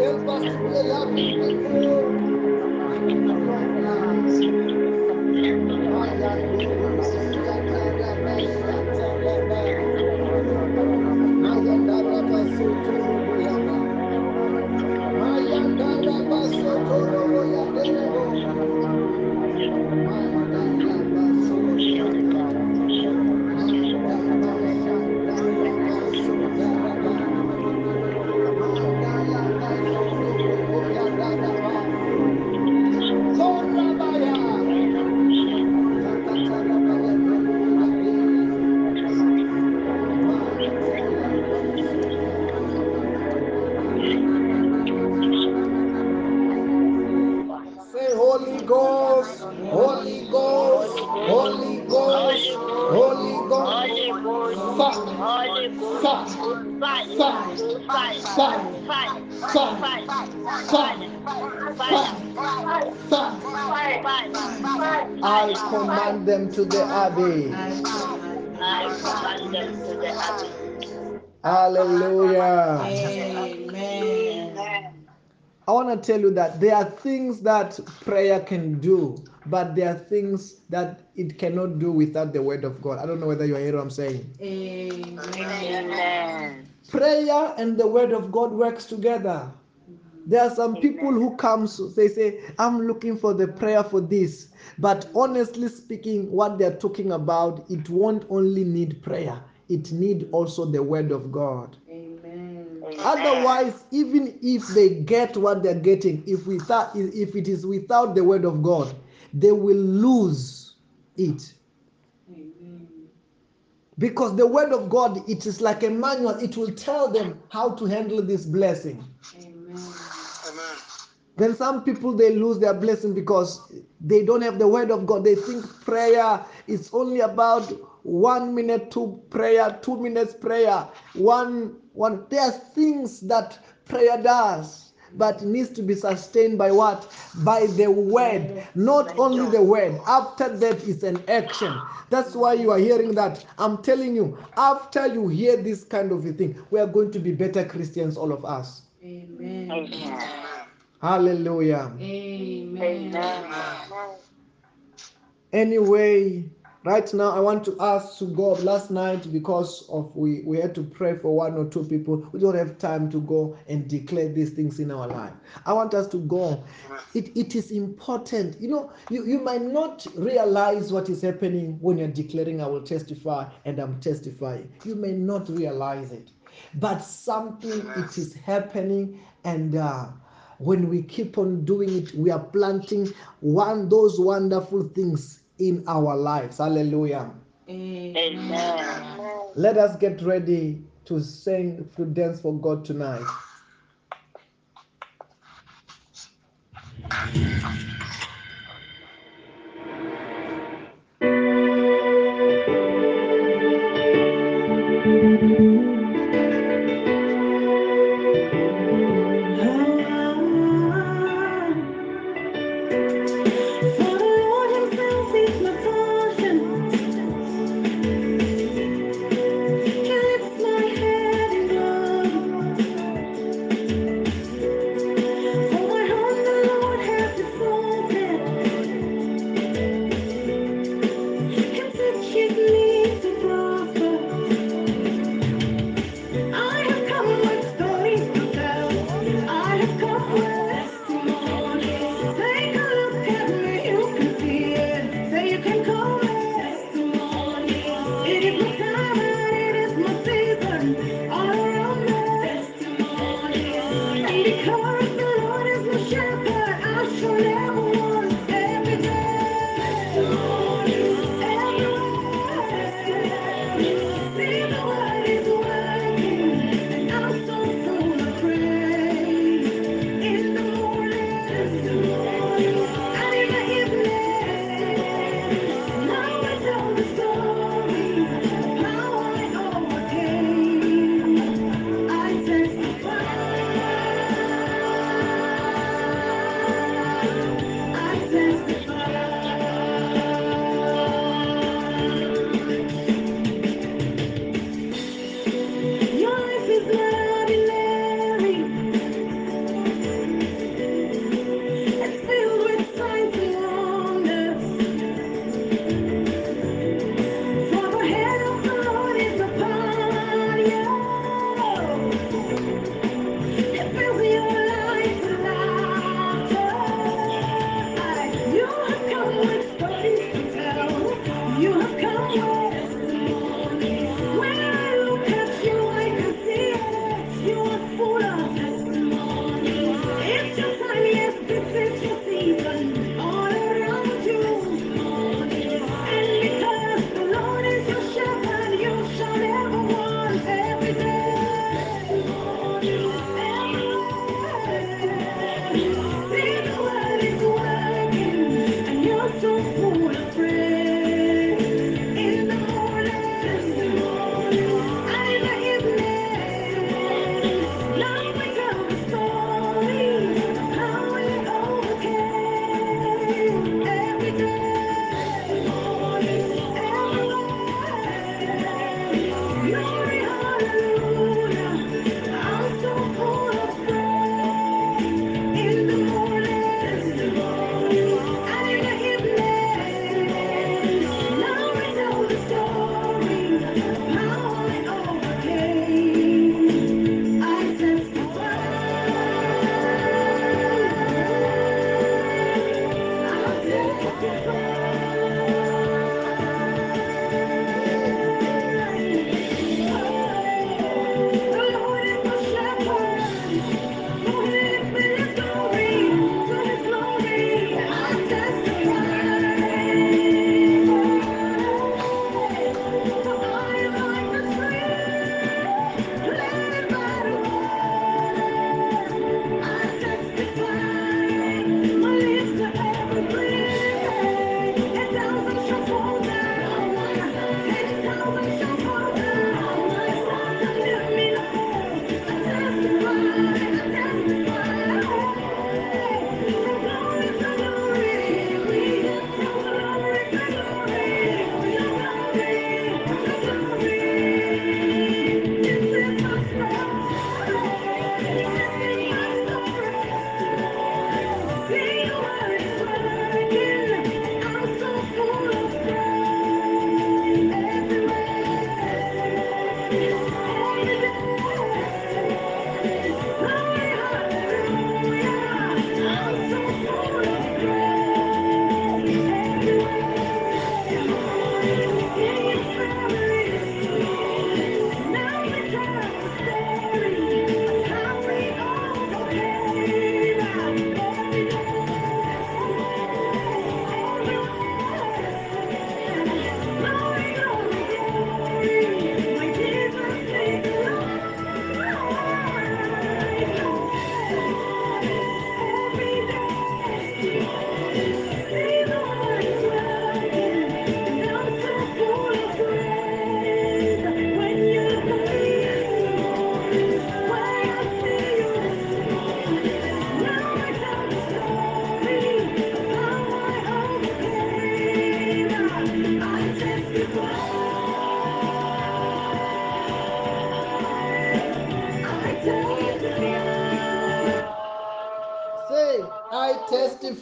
Eu para a filha e. I command them to the abbey. I command them to the abyss. Hallelujah. Amen. I want to tell you that there are things that prayer can do, but there are things that it cannot do without the word of God. I don't know whether you hear what I'm saying. Amen. Amen. Prayer and the word of God works together. There are some people who come, so they say, I'm looking for the prayer for this. But honestly speaking, what they're talking about, it won't only need prayer, it need also the word of God. Amen. Otherwise, even if they get what they're getting, if without if it is without the word of God, they will lose it. Because the word of God, it is like a manual, it will tell them how to handle this blessing. Amen. Amen. Then some people they lose their blessing because they don't have the word of God. They think prayer is only about one minute to prayer, two minutes prayer, one one. There are things that prayer does, but needs to be sustained by what? By the word. Not only the word. After that is an action. That's why you are hearing that. I'm telling you, after you hear this kind of a thing, we are going to be better Christians, all of us. Amen. Amen. Hallelujah. Amen. Amen. Anyway, right now I want to ask to God last night because of we we had to pray for one or two people. We don't have time to go and declare these things in our life. I want us to go. It, it is important. You know, you, you might not realize what is happening when you're declaring I will testify and I'm testifying. You may not realize it. But something it is happening and uh when we keep on doing it we are planting one those wonderful things in our lives. Hallelujah. Amen. let us get ready to sing to dance for god tonight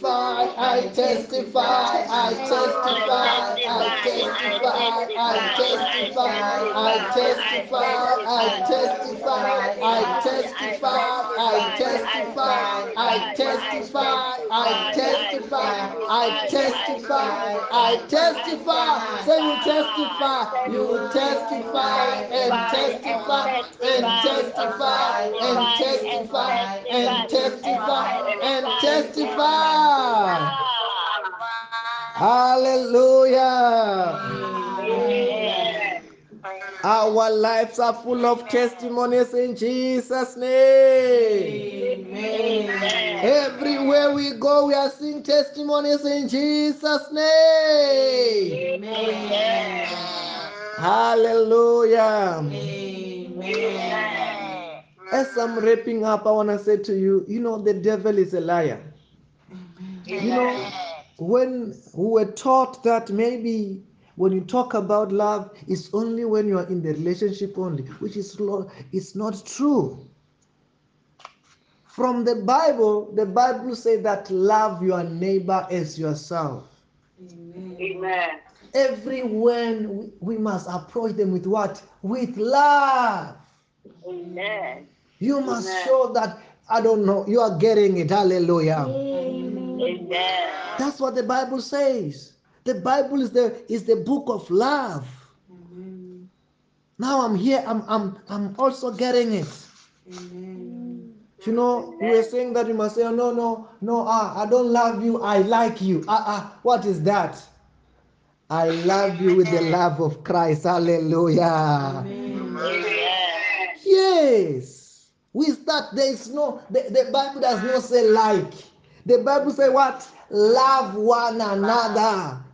testify, I testify, I testify, I testify, I testify, I testify, I testify, I testify, I testify, I testify, I testify, I testify, I testify. Say you testify, you testify and testify and testify and testify and testify and testify. Hallelujah. Amen. Our lives are full of testimonies in Jesus' name. Amen. Everywhere we go, we are seeing testimonies in Jesus' name. Amen. Hallelujah. Amen. As I'm wrapping up, I want to say to you, you know, the devil is a liar. You know, when we were taught that maybe when you talk about love, it's only when you are in the relationship only, which is it's not true. From the Bible, the Bible says that love your neighbor as yourself. Amen. Everyone we, we must approach them with what? With love. Amen. You must Amen. show that I don't know, you are getting it. Hallelujah. Amen. That's what the Bible says. The Bible is the is the book of love. Now I'm here, I'm I'm I'm also getting it. You know, we were saying that you must say, no, no, no, ah, I don't love you, I like you. Ah, ah, what is that? I love you with the love of Christ. Hallelujah. Yes. With that, there is no, the, the Bible does not say like. The Bible say what? Love one another.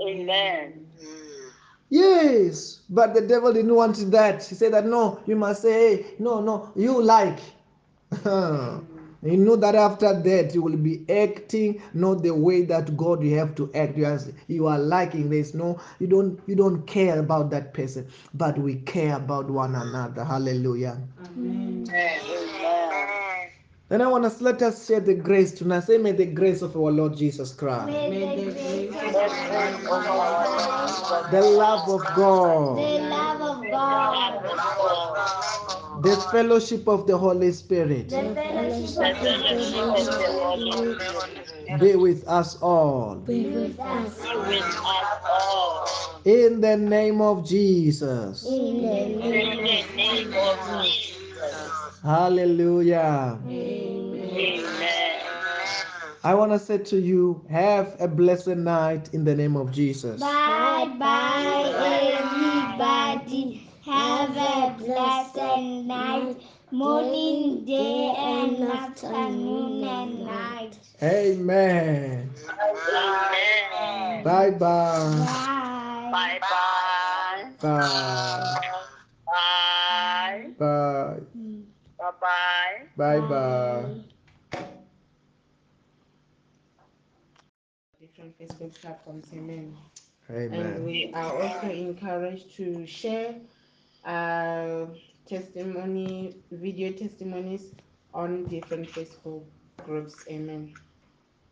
Amen. Mm. Yes. But the devil didn't want that. He said that no, you must say, hey, no, no, you like. [laughs] you know that after that you will be acting not the way that God you have to act. You are, you are liking this. No, you don't you don't care about that person, but we care about one another. Hallelujah. Amen. Then I want us let us share the grace tonight. Say, may the grace of our Lord Jesus Christ, May the grace of Let's pray our of our Lord Jesus the love of God, The love of God, the fellowship of the Holy Spirit the fellowship Let of the the fellowship of the Holy Spirit be with us all. be with us. be with us all. In the name of Jesus. In the In name the name of Jesus. Hallelujah. Amen. I want to say to you, have a blessed night in the name of Jesus. Bye bye, everybody. Have a blessed night, morning, day, and afternoon and night. Amen. Amen. Bye bye. Bye. Bye bye. Bye. Bye. Bye bye. Bye bye. different Facebook platforms. Amen. And Amen. we are also encouraged to share uh, testimony, video testimonies on different Facebook groups. Amen.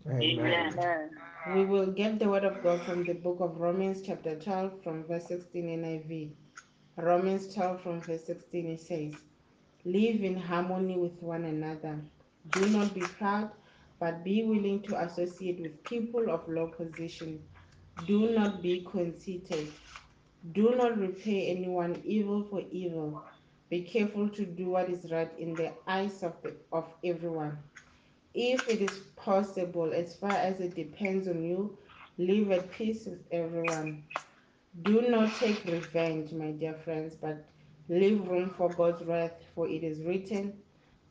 Amen. Amen. We will get the word of God from the book of Romans, chapter 12, from verse 16 NIV. Romans 12, from verse 16, it says, Live in harmony with one another. Do not be proud, but be willing to associate with people of low position. Do not be conceited. Do not repay anyone evil for evil. Be careful to do what is right in the eyes of, the, of everyone. If it is possible, as far as it depends on you, live at peace with everyone. Do not take revenge, my dear friends, but leave room for God's wrath, for it is written,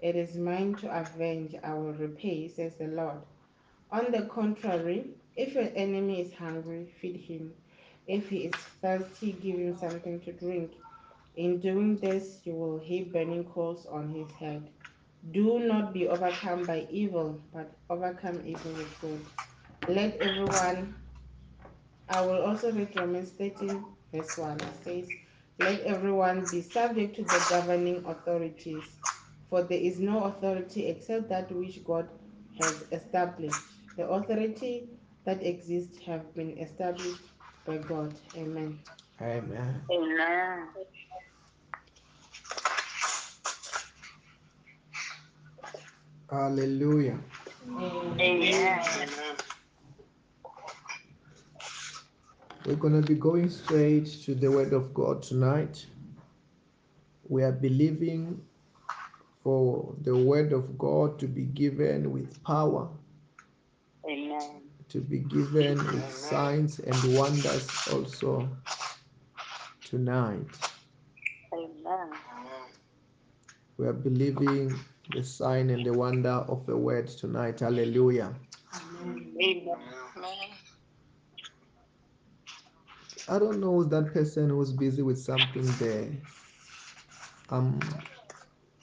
It is mine to avenge, I will repay, says the Lord. On the contrary, if your enemy is hungry, feed him. If he is thirsty, give him something to drink. In doing this, you will heap burning coals on his head. Do not be overcome by evil, but overcome evil with good. Let everyone I will also read Romans 13, verse 1. It says, Let everyone be subject to the governing authorities, for there is no authority except that which God has established. The authority that exists have been established by God. Amen. Amen. Amen. Hallelujah. Amen. We're going to be going straight to the Word of God tonight. We are believing for the Word of God to be given with power, Amen. to be given with signs and wonders also tonight. Amen. We are believing the sign and the wonder of the Word tonight. Hallelujah. Amen. I don't know that person who's busy with something there. Um,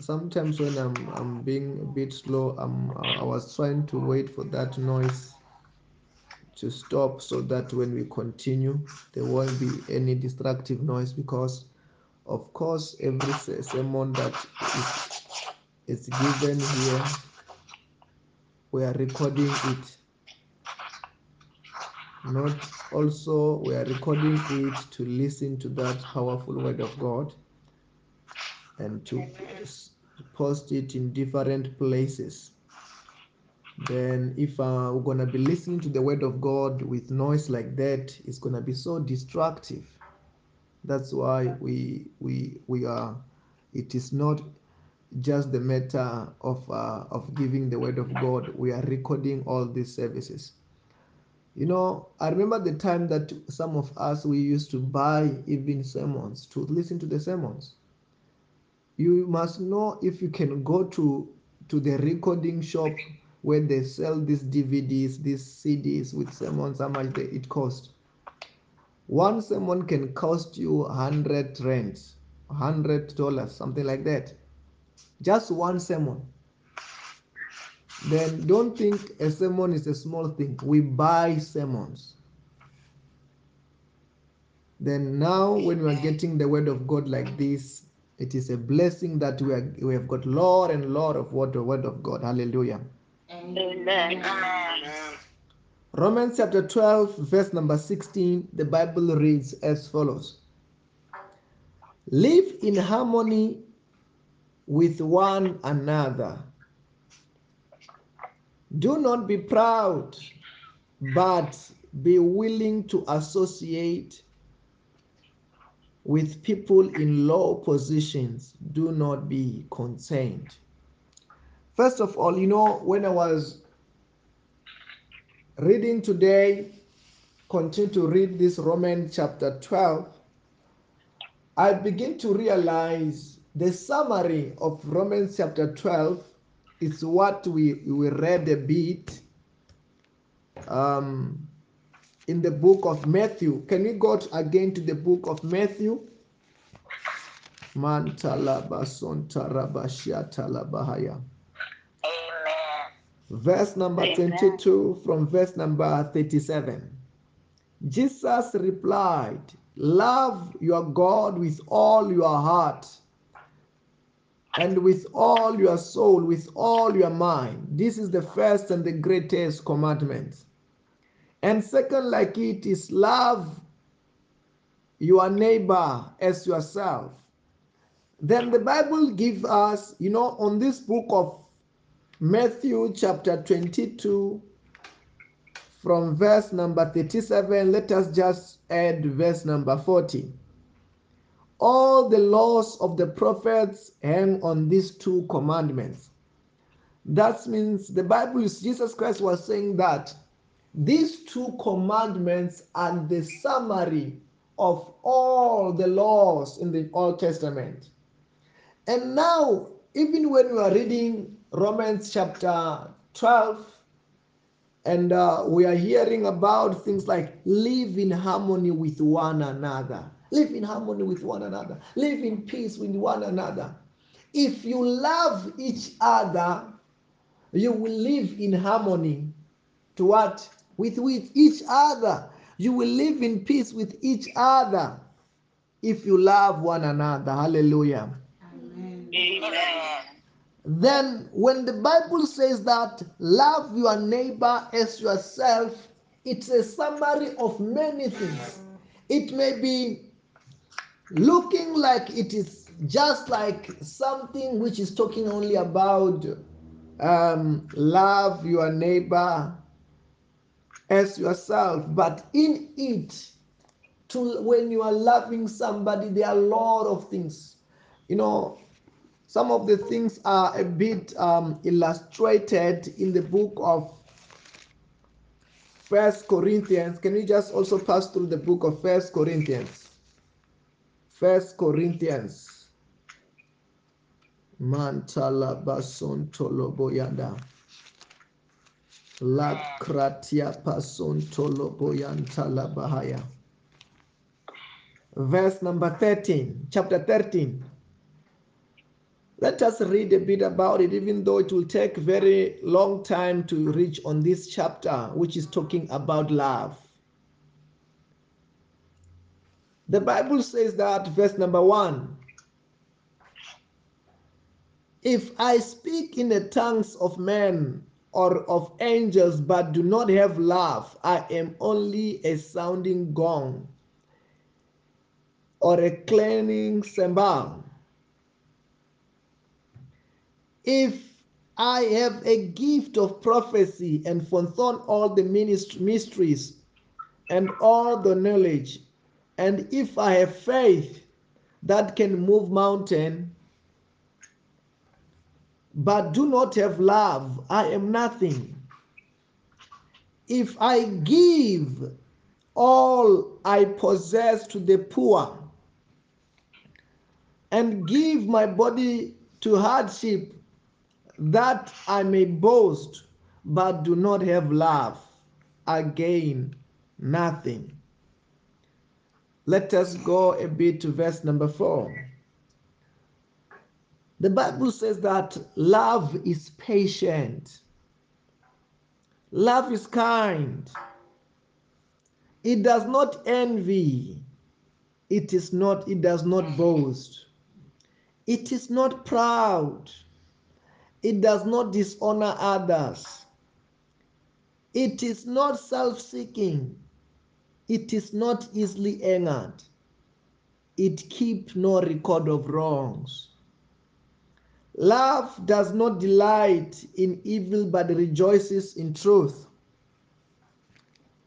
sometimes when I'm I'm being a bit slow, I'm I was trying to wait for that noise to stop so that when we continue, there won't be any destructive noise because, of course, every sermon that is, is given here, we are recording it. Not also we are recording it to listen to that powerful word of God and to post it in different places. Then, if uh, we're gonna be listening to the word of God with noise like that, it's gonna be so destructive. That's why we we we are. It is not just the matter of uh, of giving the word of God. We are recording all these services. You know, I remember the time that some of us we used to buy even sermons to listen to the sermons. You must know if you can go to to the recording shop where they sell these DVDs, these CDs with sermons, how much they, it cost. One sermon can cost you hundred rands, hundred dollars, something like that. Just one sermon. Then don't think a sermon is a small thing. We buy sermons. Then now, when we are getting the word of God like this, it is a blessing that we are we have got Lord and Lord of what the word of God. Hallelujah. Amen. Romans chapter 12, verse number 16, the Bible reads as follows Live in harmony with one another. Do not be proud, but be willing to associate with people in low positions. Do not be concerned. First of all, you know, when I was reading today, continue to read this Romans chapter 12, I begin to realize the summary of Romans chapter 12 is what we, we read a bit um, in the book of Matthew. Can we go to- again to the book of Matthew? Amen. Verse number Amen. 22 from verse number 37. Jesus replied, Love your God with all your heart and with all your soul, with all your mind. This is the first and the greatest commandment. And second, like it is love your neighbor as yourself. Then the Bible gives us, you know, on this book of Matthew, chapter 22, from verse number 37, let us just add verse number 40. All the laws of the prophets hang on these two commandments. That means the Bible is Jesus Christ was saying that these two commandments are the summary of all the laws in the Old Testament. And now, even when we are reading Romans chapter 12, and uh, we are hearing about things like live in harmony with one another, live in harmony with one another, live in peace with one another. If you love each other, you will live in harmony to what? With, with each other. You will live in peace with each other if you love one another. Hallelujah. Amen. Amen. then when the Bible says that love your neighbor as yourself, it's a summary of many things. It may be looking like it is just like something which is talking only about um, love your neighbor as yourself, but in it, to when you are loving somebody, there are a lot of things. You know, some of the things are a bit um, illustrated in the book of First Corinthians. Can we just also pass through the book of First Corinthians? First Corinthians. Mantala bason toloboyanda. La kratia pason toloboyantala bahaya. Verse number 13, chapter 13. Let us read a bit about it, even though it will take very long time to reach on this chapter, which is talking about love. The Bible says that, verse number one, if I speak in the tongues of men or of angels but do not have love, I am only a sounding gong or a clanging cymbal. If I have a gift of prophecy and fathom all the mysteries and all the knowledge, and if I have faith that can move mountain, but do not have love, I am nothing. If I give all I possess to the poor and give my body to hardship that I may boast, but do not have love, I gain nothing. Let us go a bit to verse number four. The Bible says that love is patient, love is kind, it does not envy, it is not, it does not boast, it is not proud, it does not dishonor others, it is not self seeking, it is not easily angered, it keeps no record of wrongs. Love does not delight in evil but rejoices in truth.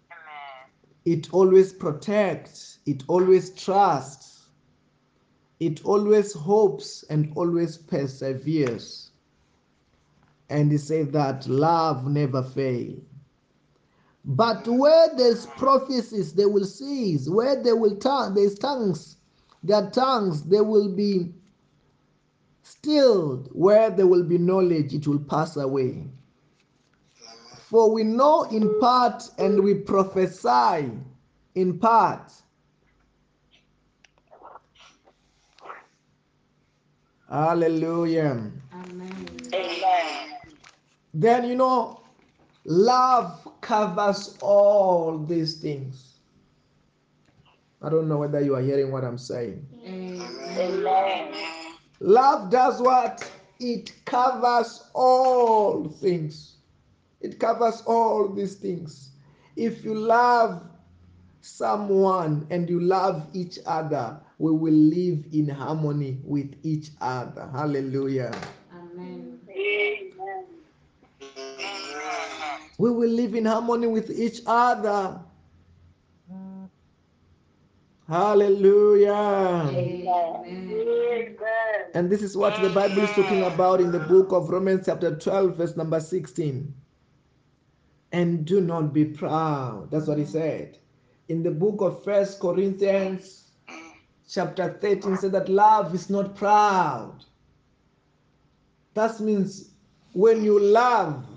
Amen. It always protects, it always trusts, it always hopes and always perseveres. And he said that love never fails. But where there's prophecies, they will cease. Where they will tongue, there's tongues, their tongues, they will be stilled. Where there will be knowledge, it will pass away. For we know in part and we prophesy in part. Hallelujah. Amen. Amen. Then you know, love covers all these things. I don't know whether you are hearing what I'm saying. Amen. Love does what? It covers all things. It covers all these things. If you love someone and you love each other, we will live in harmony with each other. Hallelujah. We will live in harmony with each other. Hallelujah. Amen. And this is what the Bible is talking about in the book of Romans, chapter 12, verse number 16. And do not be proud. That's what he said. In the book of First Corinthians, chapter 13, said that love is not proud. That means when you love,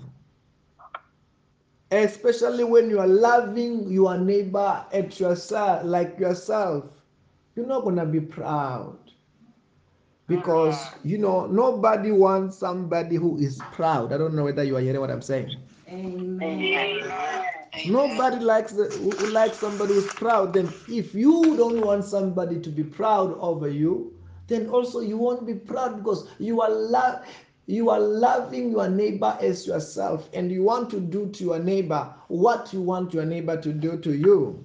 especially when you are loving your neighbor at yourself, like yourself, you're not gonna be proud. Because uh-huh. you know nobody wants somebody who is proud. I don't know whether you are hearing what I'm saying. Amen. Nobody likes the, who likes somebody who's proud. Then if you don't want somebody to be proud over you, then also you won't be proud because you are love. You are loving your neighbor as yourself and you want to do to your neighbor what you want your neighbor to do to you.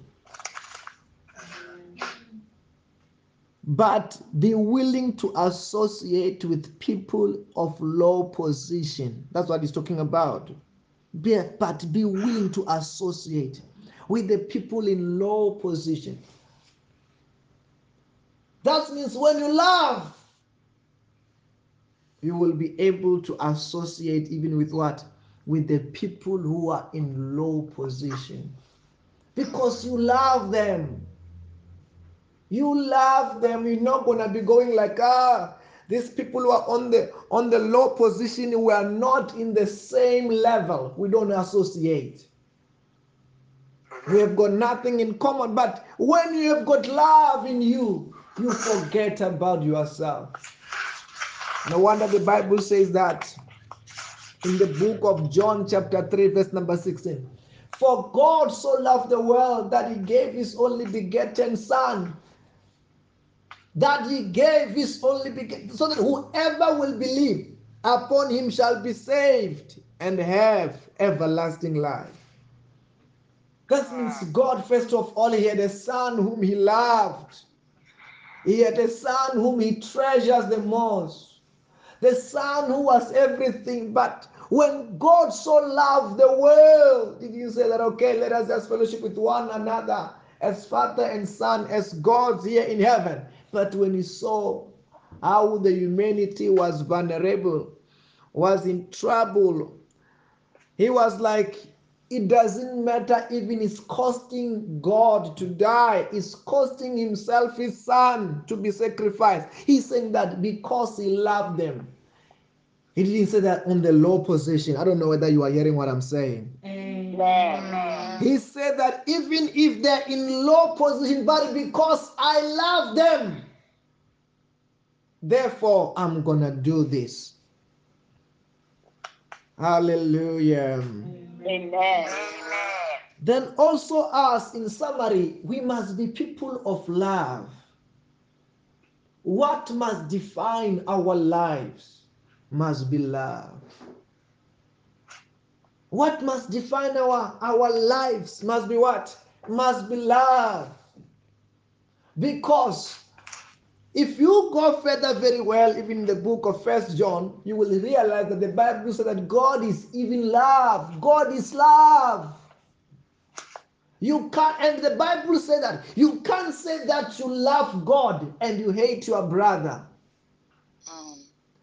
But be willing to associate with people of low position. That's what he's talking about. Be, but be willing to associate with the people in low position. That means when you love, you will be able to associate even with what? With the people who are in low position. Because you love them. You love them. You're not gonna be going like, ah, these people who are on the on the low position, we are not in the same level. We don't associate. We have got nothing in common. But when you have got love in you, you forget about yourself. No wonder the Bible says that in the book of John, chapter 3, verse number 16. For God so loved the world that he gave his only begotten Son, that he gave his only begotten, so that whoever will believe upon him shall be saved and have everlasting life. That means God, first of all, he had a son whom he loved. He had a son whom he treasures the most. The son who was everything. But when God so loved the world, did you say that, okay, let us just fellowship with one another as father and son, as gods here in heaven? But when he saw how the humanity was vulnerable, was in trouble, he was like, it doesn't matter even it's costing God to die, it's costing himself his son to be sacrificed. He's saying that because he loved them. He didn't say that on the low position. I don't know whether you are hearing what I'm saying. Amen. He said that even if they're in low position, but because I love them, therefore I'm gonna do this. Hallelujah. Amen. Then also us, in summary, we must be people of love. What must define our lives must be love. What must define our, our lives must be what? Must be love. Because if you go further very well, even in the book of First John, you will realize that the Bible says that God is even love. God is love. You can't, and the Bible says that you can't say that you love God and you hate your brother.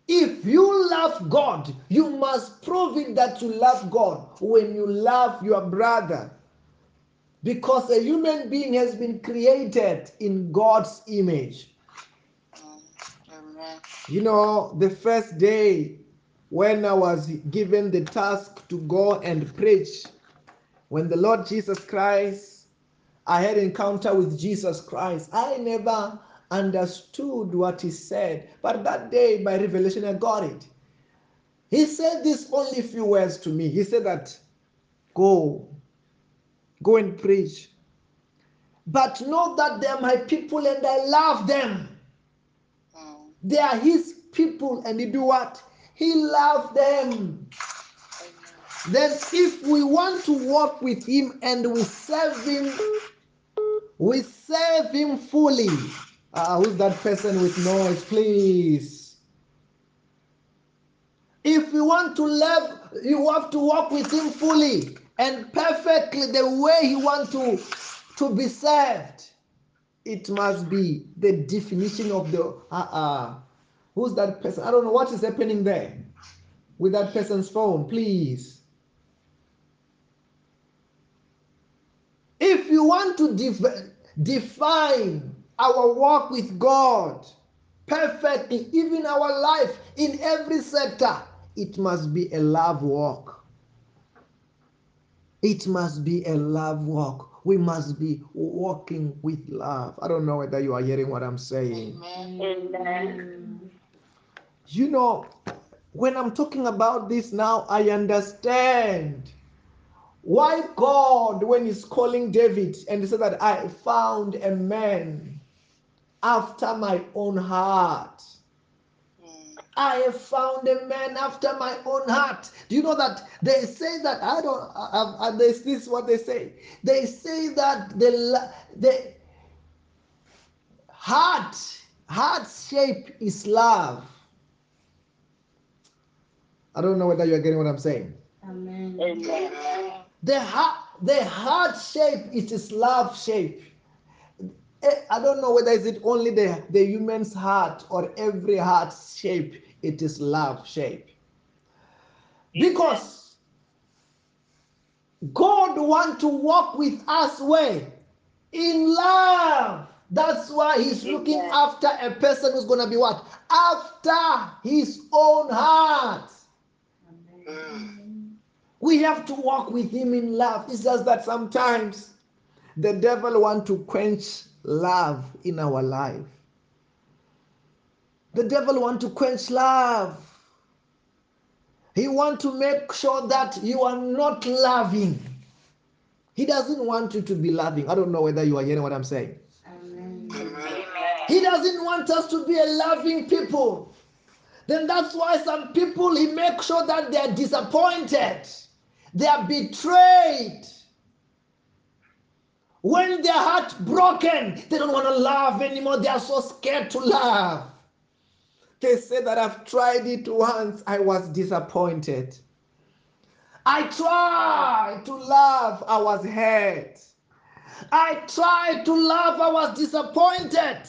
If you love God, you must prove it that you love God when you love your brother. Because a human being has been created in God's image. You know, the first day when I was given the task to go and preach, when the Lord Jesus Christ, I had encounter with Jesus Christ, I never understood what he said. But that day, by revelation, I got it. He said this only few words to me. He said that, go, go and preach. But know that they are my people and I love them. They are his people and he do what? He loved them. Then if we want to walk with him and we serve him, we serve him fully. Ah, who's that person with noise, please? If you want to love, you have to walk with him fully and perfectly the way he wants to, to be served. It must be the definition of the uh-uh. Who's that person? I don't know what is happening there with that person's phone, please. If you want to def- define our walk with God perfectly even our life in every sector, it must be a love walk. It must be a love walk. We must be walking with love. I don't know whether you are hearing what I'm saying. Amen. Amen. You know, when I'm talking about this now, I understand why God, when He's calling David and He said that I found a man after my own heart. I have found a man after my own heart. Do you know that they say that I don't? Uh, this, this is what they say. They say that the the heart heart shape is love. I don't know whether you are getting what I'm saying. Amen. Amen. The heart, the heart shape is its love shape. Eh, I don't know whether is it only the, the human's heart or every heart shape, it is love shape. Because God want to walk with us where? In love. That's why he's looking Amen. after a person who's gonna be what? After his own heart. Mm. We have to walk with him in love. It's just that sometimes the devil want to quench love in our life. The devil want to quench love. He want to make sure that you are not loving. He doesn't want you to be loving. I don't know whether you are hearing what I'm saying. Amen. Amen. He doesn't want us to be a loving people. Then that's why some people he makes sure that they are disappointed, they are betrayed. When their heart broken, they don't want to love anymore. They are so scared to love. They say that I've tried it once, I was disappointed. I tried to love, I was hurt. I tried to love, I was disappointed.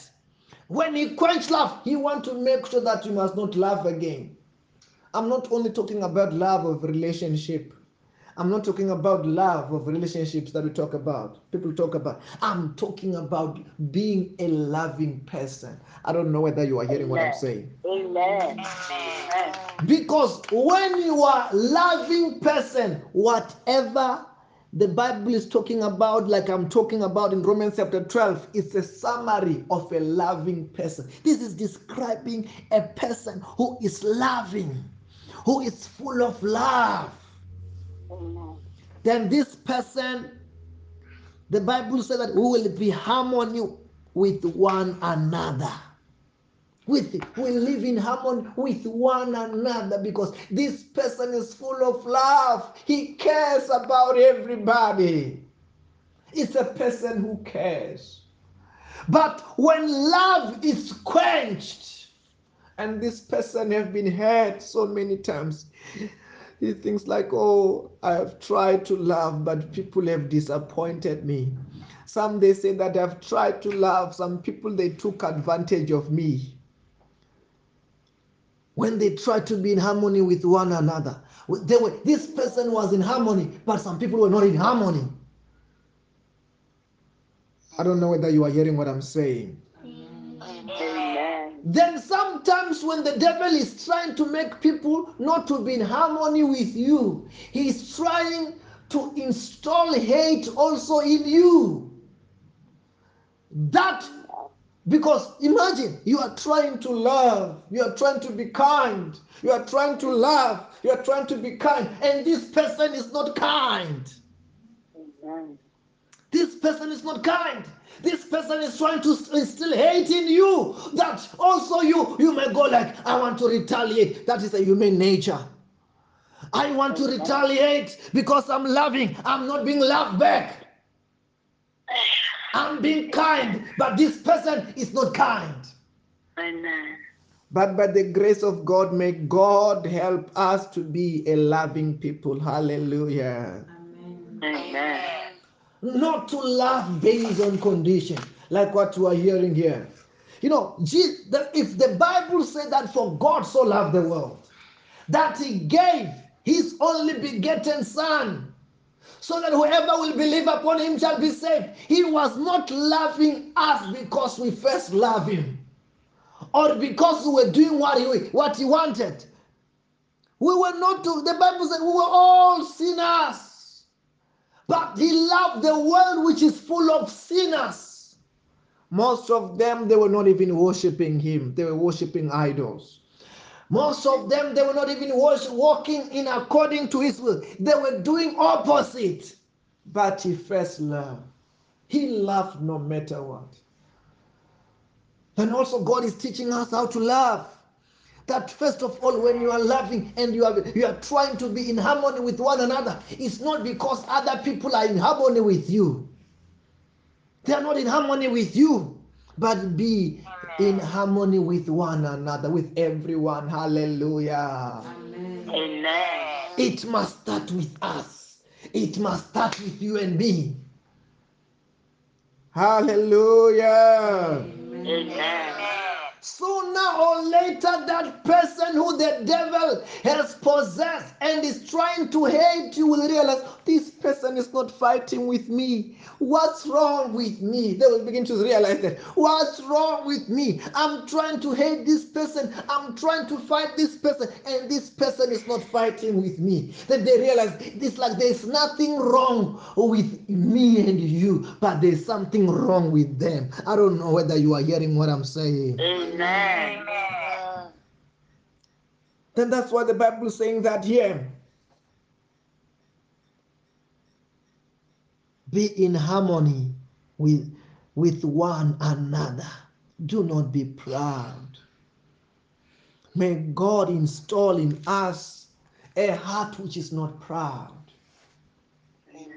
When he quench love, he want to make sure that you must not love again. I'm not only talking about love of relationship. I'm not talking about love of relationships that we talk about. People talk about. I'm talking about being a loving person. I don't know whether you are hearing what I'm saying. Amen. Amen. Because when you are loving person, whatever the Bible is talking about, like I'm talking about in Romans chapter 12, it's a summary of a loving person. This is describing a person who is loving, who is full of love. Then this person, the Bible said that we will be harmony with one another. With we live in harmony with one another because this person is full of love. He cares about everybody. It's a person who cares. But when love is quenched, and this person have been hurt so many times, he thinks like, oh, I have tried to love, but people have disappointed me. Some they say that I've tried to love, some people they took advantage of me when they tried to be in harmony with one another. They were, this person was in harmony, but some people were not in harmony. I don't know whether you are hearing what I'm saying. Then sometimes when the devil is trying to make people not to be in harmony with you, he's trying to install hate also in you. That because imagine you are trying to love, you are trying to be kind, you are trying to love, you are trying to be kind, and this person is not kind. This person is not kind. This person is trying to instill hate in you. That also you you may go like, I want to retaliate. That is a human nature. I want to retaliate because I'm loving. I'm not being loved back. I'm being kind, but this person is not kind. Amen. But by the grace of God, may God help us to be a loving people. Hallelujah. Amen. Amen. Not to love based on condition, like what you are hearing here. You know, if the Bible said that for God so loved the world, that he gave his only begotten Son, so that whoever will believe upon him shall be saved. He was not loving us because we first love him, or because we were doing what he what he wanted. We were not. To, the Bible said we were all sinners. But he loved the world which is full of sinners. Most of them, they were not even worshiping him, they were worshiping idols. Most of them, they were not even walking in according to his will. They were doing opposite. But he first loved. He loved no matter what. And also, God is teaching us how to love. That first of all when you are loving and you are you are trying to be in harmony with one another it's not because other people are in harmony with you they are not in harmony with you but be in harmony with one another with everyone hallelujah Amen. Amen. it must start with us it must start with you and me hallelujah Amen. Sooner or later, that person who the devil has possessed and is trying to hate you will realize this person is not fighting with me. What's wrong with me? They will begin to realize that. What's wrong with me? I'm trying to hate this person. I'm trying to fight this person, and this person is not fighting with me. Then they realize it's like there's nothing wrong with me and you, but there's something wrong with them. I don't know whether you are hearing what I'm saying. Amen. Then that's why the Bible is saying that here. Be in harmony with, with one another. Do not be proud. May God install in us a heart which is not proud,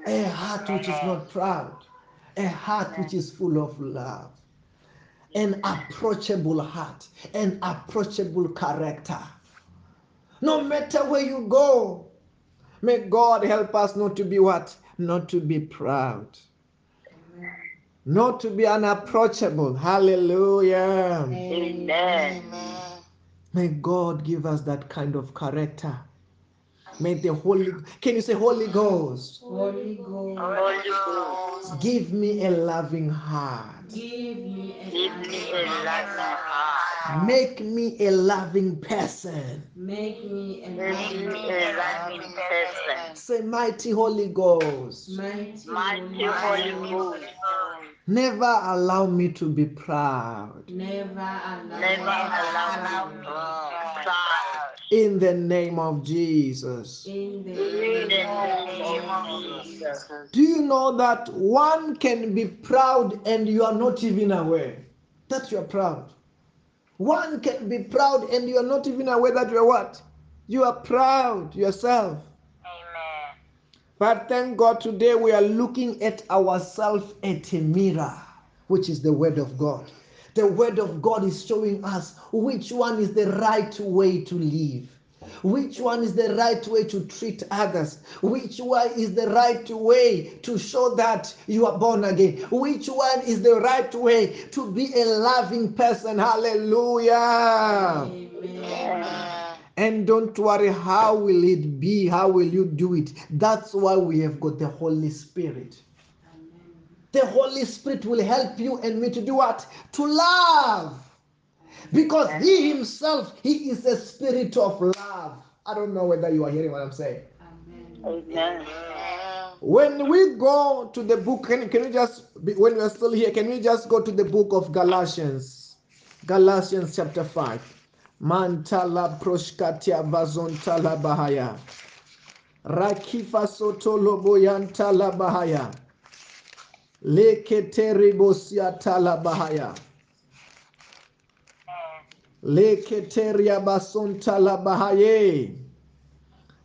a heart which is not proud, a heart which is full of love, an approachable heart, an approachable character. No matter where you go, may God help us not to be what? Not to be proud, not to be unapproachable. Hallelujah. Amen. May God give us that kind of character. May the Holy, can you say Holy Ghost? Holy Ghost, Holy Ghost, Give me a loving heart. give me a give me a loving heart. Make me a loving person. Make me a Make me a loving person. Say, Mighty Holy Ghost, mighty, Mighty Holy Ghost, never allow me to be proud. Never allow never allow me me to be proud. In the name of Jesus. in the In the name name of Jesus. Do you know that one can be proud and you are not even aware that you are proud? One can be proud and you are not even aware that you are what? You are proud yourself. Amen. But thank God today we are looking at ourselves at a mirror, which is the Word of God. The Word of God is showing us which one is the right way to live. Which one is the right way to treat others? Which one is the right way to show that you are born again? Which one is the right way to be a loving person? Hallelujah. Amen. And don't worry, how will it be? How will you do it? That's why we have got the Holy Spirit. The Holy Spirit will help you and me to do what? To love. Because He Himself, He is a spirit of love. I don't know whether you are hearing what I'm saying. Amen. When we go to the book, can, can we just, when we are still here, can we just go to the book of Galatians? Galatians chapter 5. Mantala proshkatia vazontala bahaya. Rakifa sotolo boyantala bahaya. Leketeribosia tala bahaya. Leketeria basontala bahaye.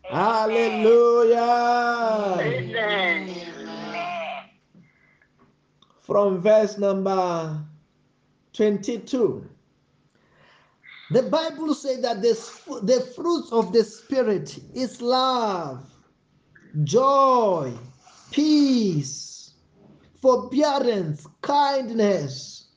Hallelujah. Amen. From verse number 22. The Bible says that this, the fruits of the Spirit is love, joy, peace, forbearance, kindness,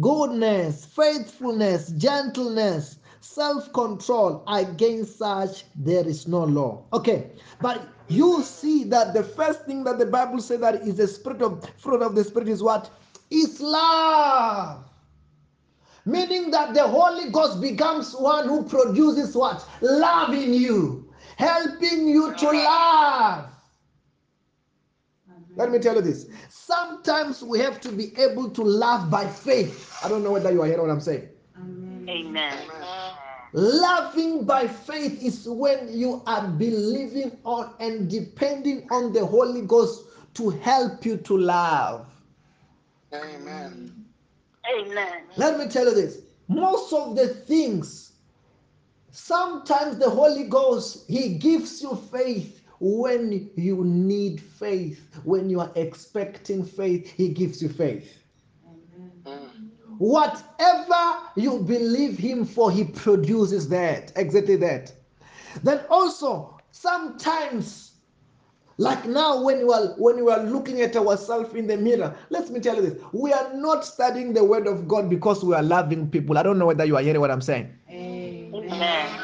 goodness, faithfulness, gentleness, self control. Against such there is no law. Okay, but you see that the first thing that the Bible says that is the spirit of fruit of the spirit is what? Is love. Meaning that the Holy Ghost becomes one who produces what? Love in you, helping you to love. Let me tell you this. Sometimes we have to be able to love by faith. I don't know whether you are hearing what I'm saying. Amen. Loving by faith is when you are believing on and depending on the Holy Ghost to help you to love. Amen. Amen. Let me tell you this most of the things Sometimes the Holy Ghost, He gives you faith when you need faith. When you are expecting faith, He gives you faith. Whatever you believe Him for, He produces that. Exactly that. Then also, sometimes, like now, when you are when you are looking at ourselves in the mirror, let me tell you this: we are not studying the Word of God because we are loving people. I don't know whether you are hearing what I'm saying. Amen.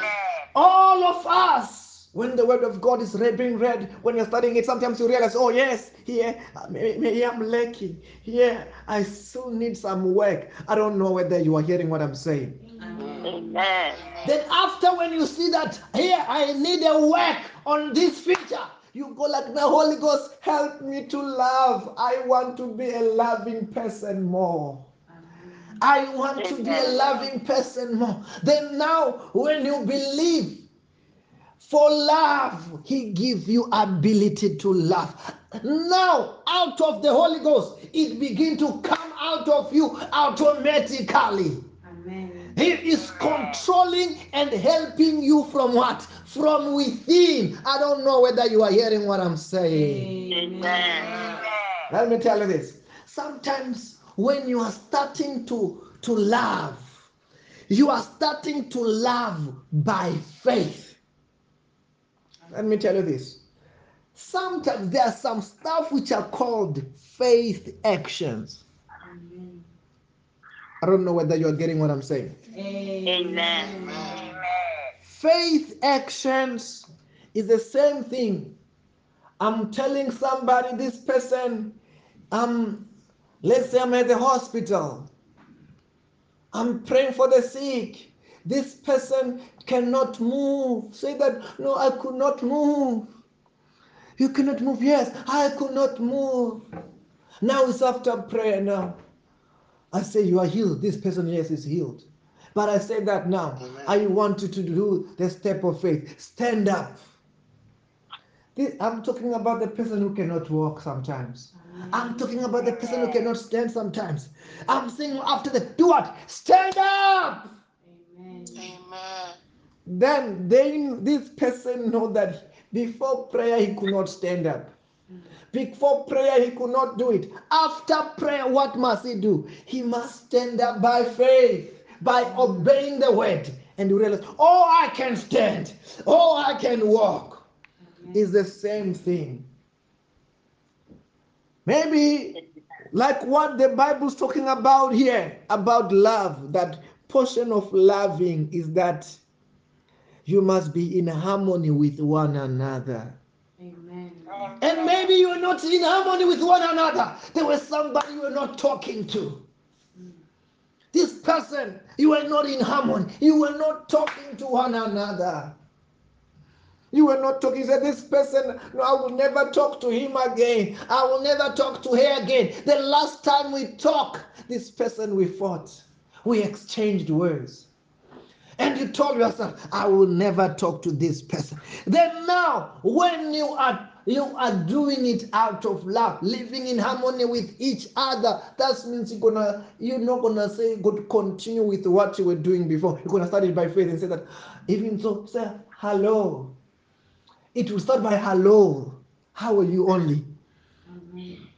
All of us, when the word of God is read, being read, when you're studying it, sometimes you realize, oh yes, here uh, maybe, maybe I'm lacking. Here I still need some work. I don't know whether you are hearing what I'm saying. Amen. Then after when you see that here I need a work on this feature, you go like the Holy Ghost, help me to love. I want to be a loving person more. I want to be a loving person more. Then now, when you believe for love, He gives you ability to love. Now, out of the Holy Ghost, it begin to come out of you automatically. Amen. He is controlling and helping you from what? From within. I don't know whether you are hearing what I'm saying. Amen. Let me tell you this. Sometimes when you are starting to, to love, you are starting to love by faith. Let me tell you this. Sometimes there are some stuff which are called faith actions. Amen. I don't know whether you are getting what I'm saying. Amen. Faith actions is the same thing. I'm telling somebody, this person, um, let's say I'm at the hospital. I'm praying for the sick. This person cannot move. Say that, no, I could not move. You cannot move. Yes, I could not move. Now it's after prayer now. I say you are healed. This person, yes, is healed. But I say that now. I want you to do the step of faith. Stand up. This, I'm talking about the person who cannot walk sometimes. I'm talking about the person who cannot stand sometimes. I'm saying after the do what? Stand up. Then they this person know that before prayer he could not stand up. Before prayer he could not do it. After prayer, what must he do? He must stand up by faith, by obeying the word. And you realize, oh, I can stand. Oh, I can walk. It's the same thing. Maybe like what the Bible's talking about here about love, that portion of loving is that you must be in harmony with one another. Amen. And maybe you are not in harmony with one another. There was somebody you were not talking to. This person, you were not in harmony. You were not talking to one another. You were not talking. You said, This person, no, I will never talk to him again. I will never talk to her again. The last time we talked, this person we fought. We exchanged words. And you told yourself, I will never talk to this person. Then now, when you are you are doing it out of love, living in harmony with each other. That means you're gonna you're not gonna say go to continue with what you were doing before. You're gonna start it by faith and say that even so, say hello. It will start by hello. How are you only? Amen.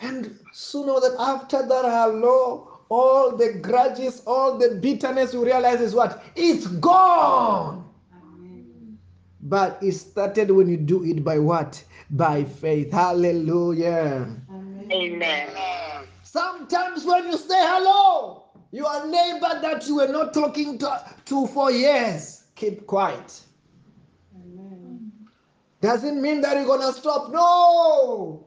And sooner that after that hello, all the grudges, all the bitterness you realize is what? It's gone. Amen. But it started when you do it by what? By faith. Hallelujah. Amen. Sometimes when you say hello, your neighbor that you were not talking to, to for years, keep quiet. Amen. Doesn't mean that you're gonna stop. No.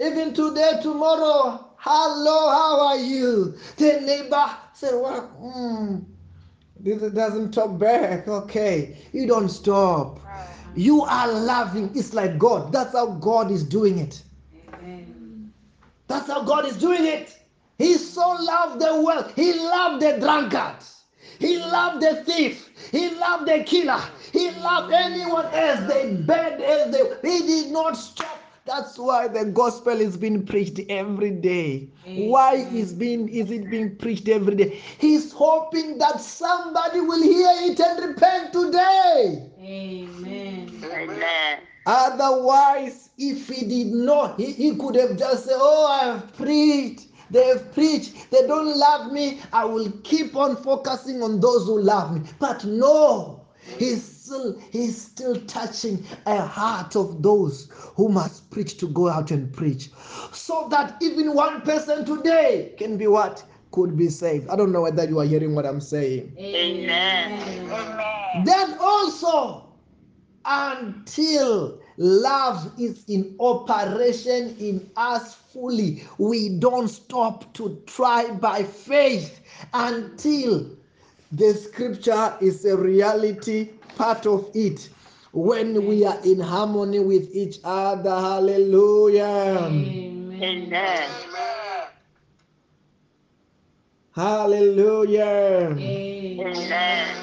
Even today, tomorrow, hello, how are you? The neighbor said, Well, hmm, this doesn't talk back. Okay. You don't stop. You are loving. It's like God. That's how God is doing it. Amen. That's how God is doing it. He so loved the world. He loved the drunkard. He loved the thief. He loved the killer. He loved anyone else, the bad as they. He did not stop That's why the gospel is being preached every day. Why is being is it being preached every day? He's hoping that somebody will hear it and repent today. Amen. Amen. Otherwise, if he did not, he, he could have just said, Oh, I have preached. They have preached. They don't love me. I will keep on focusing on those who love me. But no, he's still he's still touching a heart of those who must preach to go out and preach. So that even one person today can be what? Could be saved. I don't know whether you are hearing what I'm saying. Amen. Then also, until love is in operation in us fully, we don't stop to try by faith until the scripture is a reality, part of it. When we are in harmony with each other, hallelujah. Amen. Amen. Hallelujah. Amen.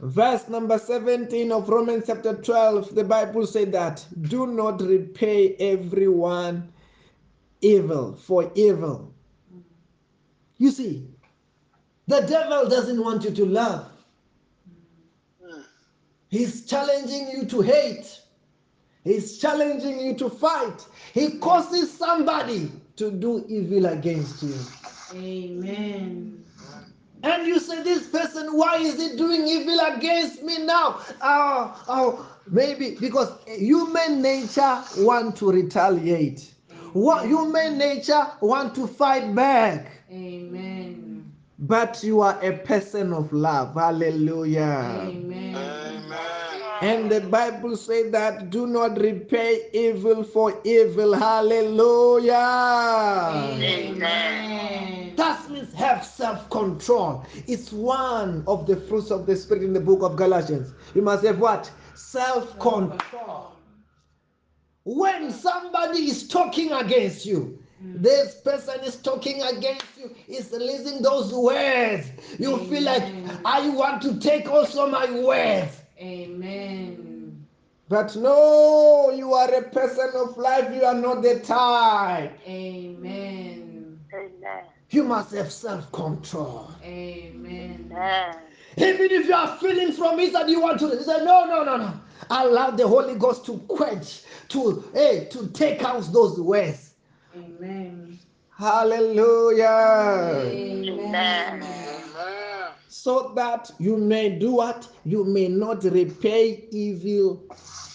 Verse number 17 of Romans chapter 12, the Bible said that do not repay everyone evil for evil. You see, the devil doesn't want you to love, he's challenging you to hate, he's challenging you to fight. He causes somebody to do evil against you. Amen. And you say, This person, why is he doing evil against me now? Oh, oh, maybe because human nature want to retaliate. What human nature want to fight back. Amen. But you are a person of love. Hallelujah. Amen. And the Bible says that do not repay evil for evil. Hallelujah. Amen. That means have self control. It's one of the fruits of the Spirit in the book of Galatians. You must have what? Self control. When somebody is talking against you, mm. this person is talking against you, is releasing those words. You feel like, I want to take also my words. Amen. But no, you are a person of life, you are not the type. Amen. Amen. You must have self control. Amen. Amen. Even if you are feeling from inside, you want to you say, No, no, no, no. Allow the Holy Ghost to quench, to hey, to take out those words. Amen. Hallelujah. Amen. So that you may do what? You may not repay evil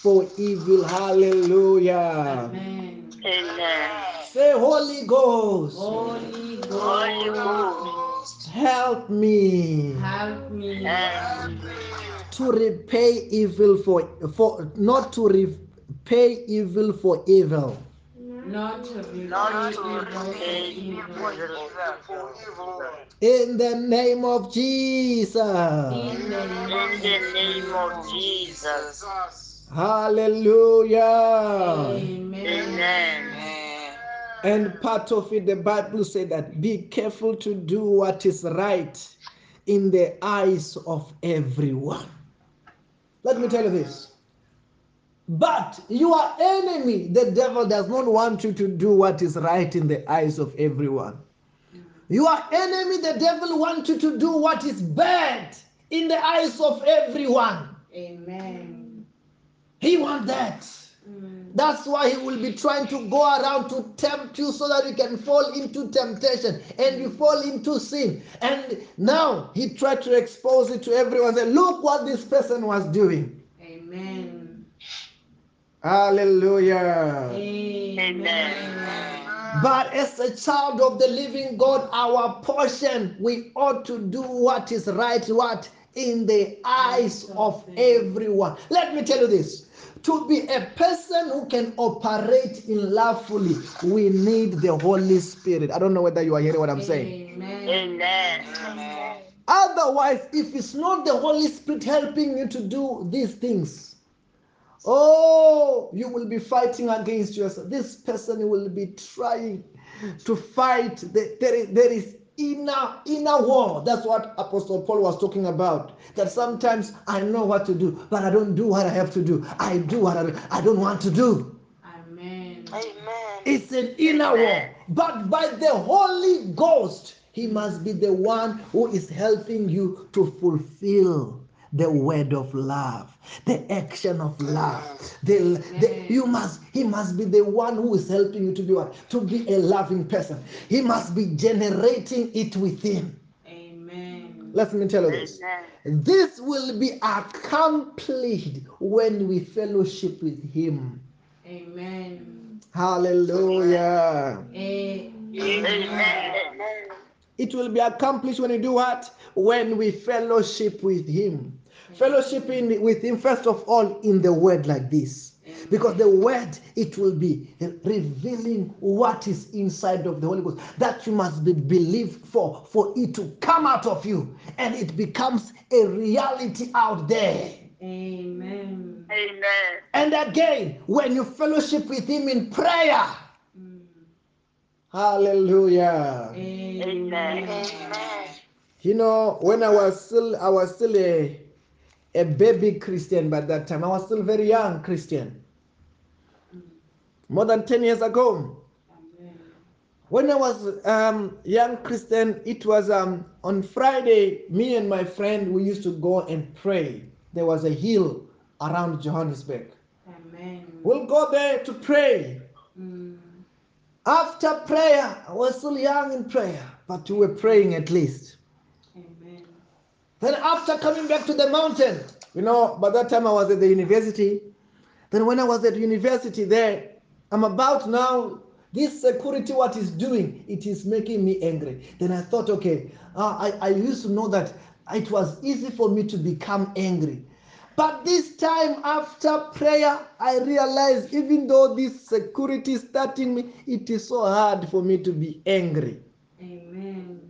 for evil. Hallelujah. Amen. Amen. Say, Holy Ghost, Holy Ghost. Holy Ghost, Ghost, help me help me help me to repay evil for for not to repay evil for evil. Not to repay not to evil for repay evil. evil. In the name of Jesus. In the In the name of Jesus. Hallelujah. Amen. Amen. And part of it, the Bible said that be careful to do what is right in the eyes of everyone. Let me tell you this. But your enemy, the devil, does not want you to do what is right in the eyes of everyone. Your enemy, the devil, wants you to do what is bad in the eyes of everyone. Amen. He wants that. Mm. That's why he will be trying to go around to tempt you so that you can fall into temptation and you fall into sin. And now he tried to expose it to everyone. Say, look what this person was doing. Amen. Hallelujah. Amen. But as a child of the living God, our portion, we ought to do what is right, what? In the eyes of everyone. Let me tell you this. To be a person who can operate in love fully, we need the Holy Spirit. I don't know whether you are hearing what I'm saying. Amen. Amen. Otherwise, if it's not the Holy Spirit helping you to do these things, oh, you will be fighting against yourself. This person will be trying to fight. The- There is, there is inner inner war. That's what Apostle Paul was talking about. That sometimes I know what to do, but I don't do what I have to do. I do what I, I don't want to do. Amen. Amen. It's an inner war. But by the Holy Ghost, He must be the one who is helping you to fulfill the word of love, the action of mm. love. The, the, you must, he must be the one who is helping you to be what? To be a loving person. He must be generating it within. Amen. Let me tell you this. This will be accomplished when we fellowship with him. Amen. Hallelujah. Amen. It will be accomplished when we do what? When we fellowship with him. Fellowshipping with him, first of all, in the word like this. Because the word, it will be revealing what is inside of the Holy Ghost that you must be believed for, for it to come out of you. And it becomes a reality out there. Amen. Amen. And again, when you fellowship with him in prayer, Mm. hallelujah. Amen. You know, when I was still I was still a a baby Christian by that time. I was still very young Christian. More than 10 years ago. Amen. When I was um young Christian, it was um on Friday, me and my friend we used to go and pray. There was a hill around Johannesburg. Amen. We'll go there to pray. Mm. After prayer, I was still young in prayer, but we were praying at least. Amen. Then after coming back to the mountain, you know, by that time I was at the university. Then when I was at university there, I'm about now, this security, what is doing, it is making me angry. Then I thought, okay, uh, I, I used to know that it was easy for me to become angry. But this time after prayer, I realized even though this security is starting me, it is so hard for me to be angry. Amen.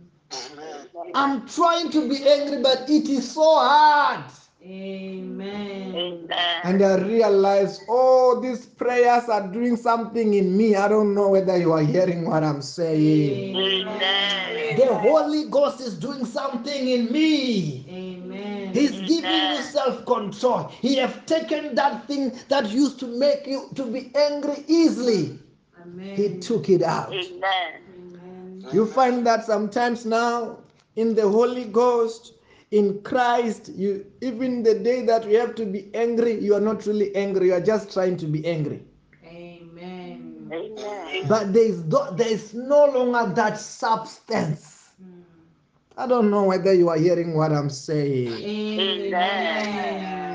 I'm trying to be angry, but it is so hard. Amen. Amen. And I realized, oh, these prayers are doing something in me. I don't know whether you are hearing what I'm saying. Amen. The Holy Ghost is doing something in me. Amen. He's giving you self-control. He have taken that thing that used to make you to be angry easily. Amen. He took it out. Amen. Amen. You find that sometimes now in the Holy Ghost, in Christ, you even the day that we have to be angry, you are not really angry. You are just trying to be angry. Amen. Amen. But there is no, there is no longer that substance. Mm. I don't know whether you are hearing what I'm saying. Amen.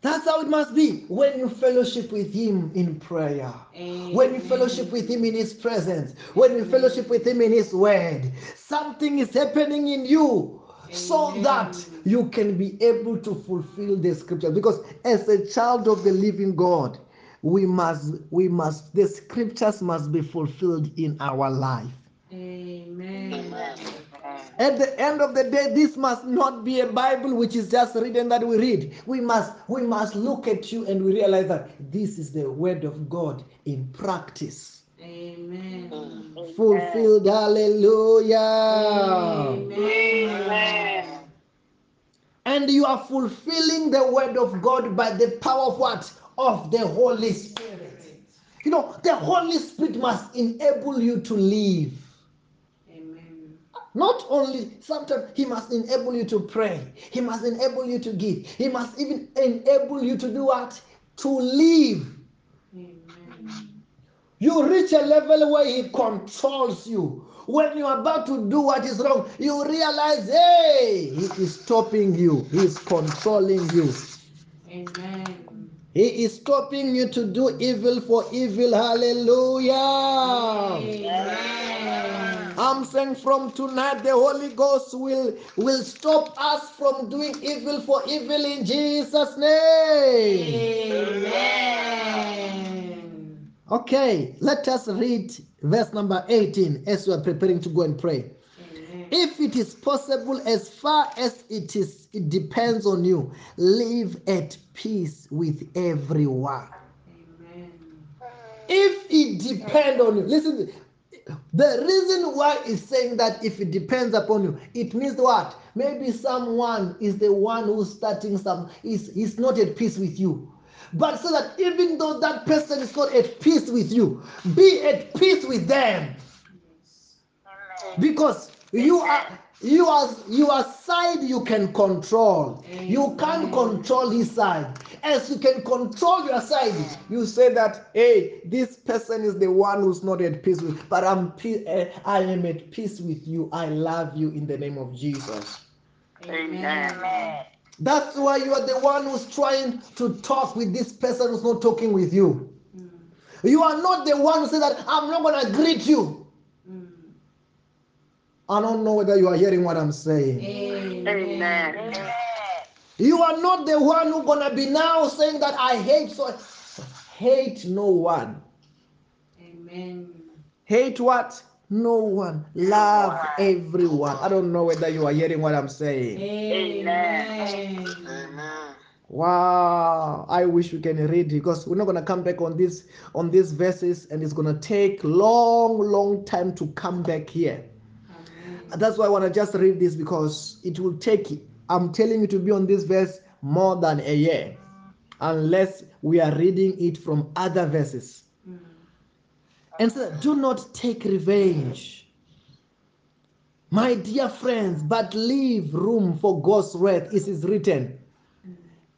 That's how it must be when you fellowship with Him in prayer. When you fellowship with Him in His presence, when you fellowship with Him in His word, something is happening in you so that you can be able to fulfill the scriptures. Because as a child of the living God, we must, we must, the scriptures must be fulfilled in our life. Amen. At the end of the day, this must not be a Bible which is just written that we read. We must we must look at you and we realize that this is the word of God in practice. Amen. Fulfilled. Hallelujah. Amen. And you are fulfilling the word of God by the power of what? Of the Holy Spirit. You know, the Holy Spirit must enable you to live. Not only, sometimes He must enable you to pray, He must enable you to give, He must even enable you to do what? To live. Amen. You reach a level where He controls you. When you're about to do what is wrong, you realize, hey, He is stopping you, He is controlling you. Amen. He is stopping you to do evil for evil. Hallelujah. Amen. I'm saying from tonight the Holy Ghost will will stop us from doing evil for evil in Jesus name. Amen. Okay, let us read verse number 18 as we are preparing to go and pray. If it is possible as far as it is it depends on you, live at peace with everyone. Amen. if it depend on you listen the reason why it's saying that if it depends upon you it means what maybe someone is the one who's starting some is is not at peace with you But so that even though that person is not at peace with you, be at peace with them. Because you are you are your side you can control. You can't control his side. As you can control your side, you say that, hey, this person is the one who's not at peace with, but I'm pe- eh, I am at peace with you. I love you in the name of Jesus. Amen. That's why you are the one who's trying to talk with this person who's not talking with you. You are not the one who said that I'm not gonna greet you. I don't know whether you are hearing what I'm saying. Amen. You are not the one who gonna be now saying that I hate so hate no one. Amen. Hate what? No one. Love everyone. I don't know whether you are hearing what I'm saying. Amen. Amen. Wow, I wish we can read because we're not gonna come back on this on these verses, and it's gonna take long, long time to come back here. Amen. That's why I want to just read this because it will take. I'm telling you to be on this verse more than a year, unless we are reading it from other verses. Mm. And so, do not take revenge, my dear friends, but leave room for God's wrath. It is written.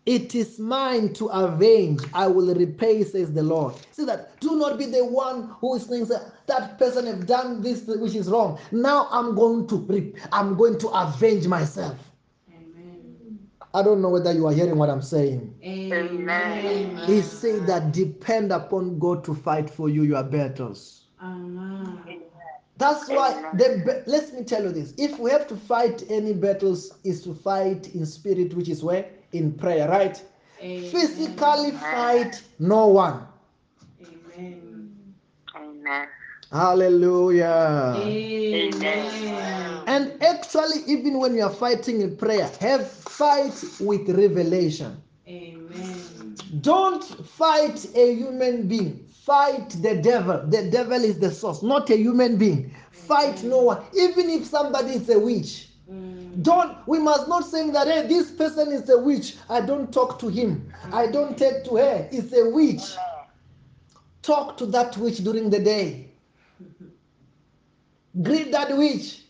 It is mine to avenge. I will repay, says the Lord. See that? Do not be the one who is saying that that person have done this which is wrong. Now I'm going to I'm going to avenge myself. Amen. I don't know whether you are hearing what I'm saying. Amen. He said that depend upon God to fight for you your battles. Amen. That's why the let me tell you this. If we have to fight any battles, is to fight in spirit, which is where? In prayer, right? Amen. Physically fight no one. Amen. Amen. Hallelujah. Amen. And actually, even when you are fighting in prayer, have fight with revelation. Amen. Don't fight a human being. Fight the devil. The devil is the source, not a human being. Fight no one. Even if somebody is a witch. Mm. Don't we must not say that hey, this person is a witch. I don't talk to him. I don't take to her. It's a witch. Talk to that witch during the day. [laughs] Greet that witch.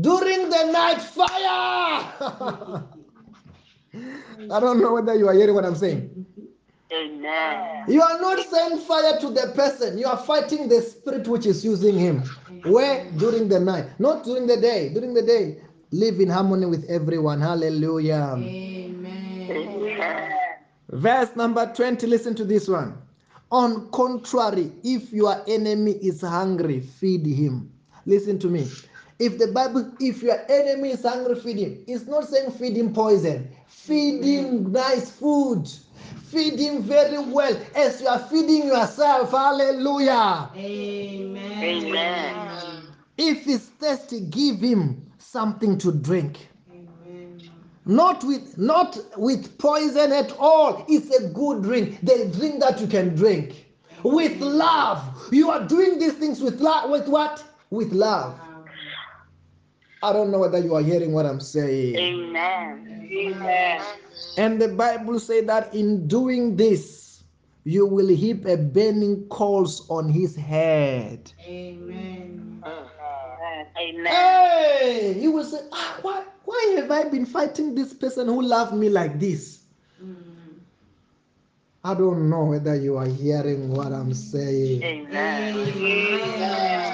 During the night, fire. [laughs] I don't know whether you are hearing what I'm saying. Amen. You are not saying fire to the person. You are fighting the spirit which is using him. Where? During the night. Not during the day. During the day. Live in harmony with everyone. Hallelujah. Amen. Amen. Verse number 20. Listen to this one. On contrary, if your enemy is hungry, feed him. Listen to me. If the Bible, if your enemy is hungry, feed him. It's not saying feed him poison. Feed him nice food. Feed him very well as you are feeding yourself. Hallelujah. Amen. Amen. If he's thirsty, give him something to drink. Amen. Not with not with poison at all. It's a good drink. The drink that you can drink. With love. You are doing these things with love. With what? With love. I don't know whether you are hearing what I'm saying. Amen. Amen. And the Bible say that in doing this, you will heap a burning coals on his head. Amen. Amen. Hey, you will say, ah, why, why have I been fighting this person who loved me like this? Mm. I don't know whether you are hearing what I'm saying. Amen. Amen.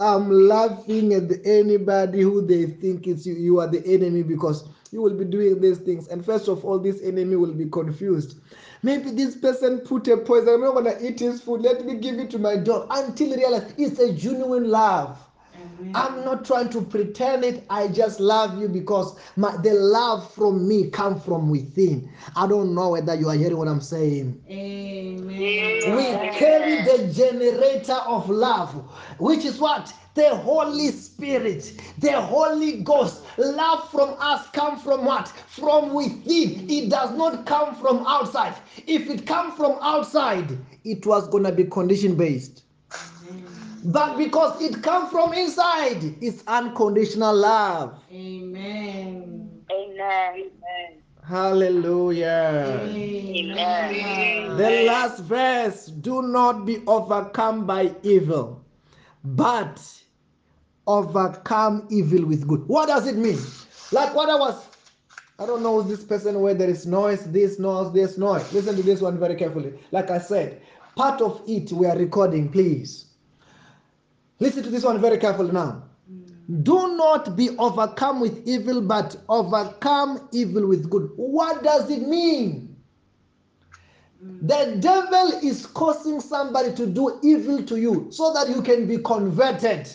I'm laughing at anybody who they think is you, you are the enemy because you will be doing these things. And first of all, this enemy will be confused. Maybe this person put a poison. I'm not gonna eat his food. Let me give it to my dog until he realizes it's a genuine love. Amen. I'm not trying to pretend it. I just love you because my, the love from me come from within. I don't know whether you are hearing what I'm saying. Amen. We carry the generator of love, which is what? The Holy Spirit, the Holy Ghost. Love from us come from what? From within. It does not come from outside. If it come from outside, it was gonna be condition based. But because it comes from inside, it's unconditional love. Amen. Amen. Hallelujah. Amen. The last verse do not be overcome by evil, but overcome evil with good. What does it mean? Like what I was, I don't know this person where there is noise, this noise, this noise. Listen to this one very carefully. Like I said, part of it we are recording, please. Listen to this one very carefully now. Do not be overcome with evil, but overcome evil with good. What does it mean? The devil is causing somebody to do evil to you so that you can be converted.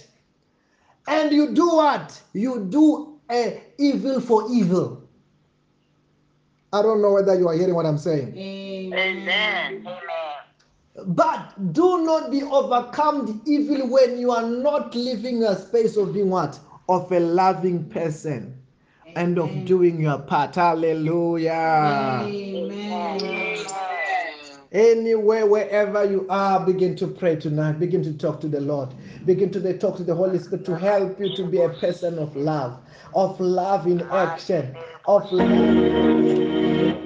And you do what? You do a evil for evil. I don't know whether you are hearing what I'm saying. Amen. But do not be overcome the evil when you are not living a space of being what? Of a loving person and of doing your part. Hallelujah. Amen. Anywhere, wherever you are, begin to pray tonight. Begin to talk to the Lord. Begin to talk to the Holy Spirit to help you to be a person of love, of love in action, of love.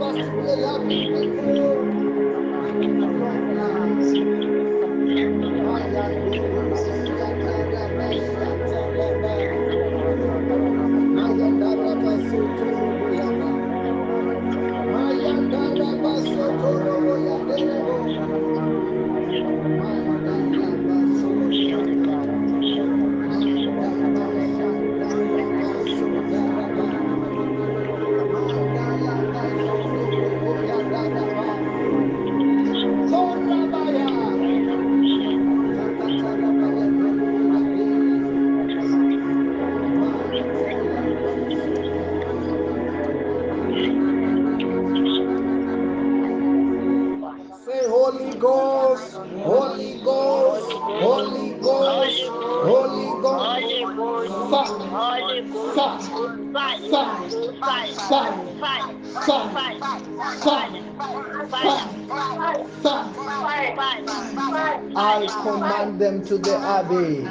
Oh God, fire, fire, fire, fire. I command them to the abbey.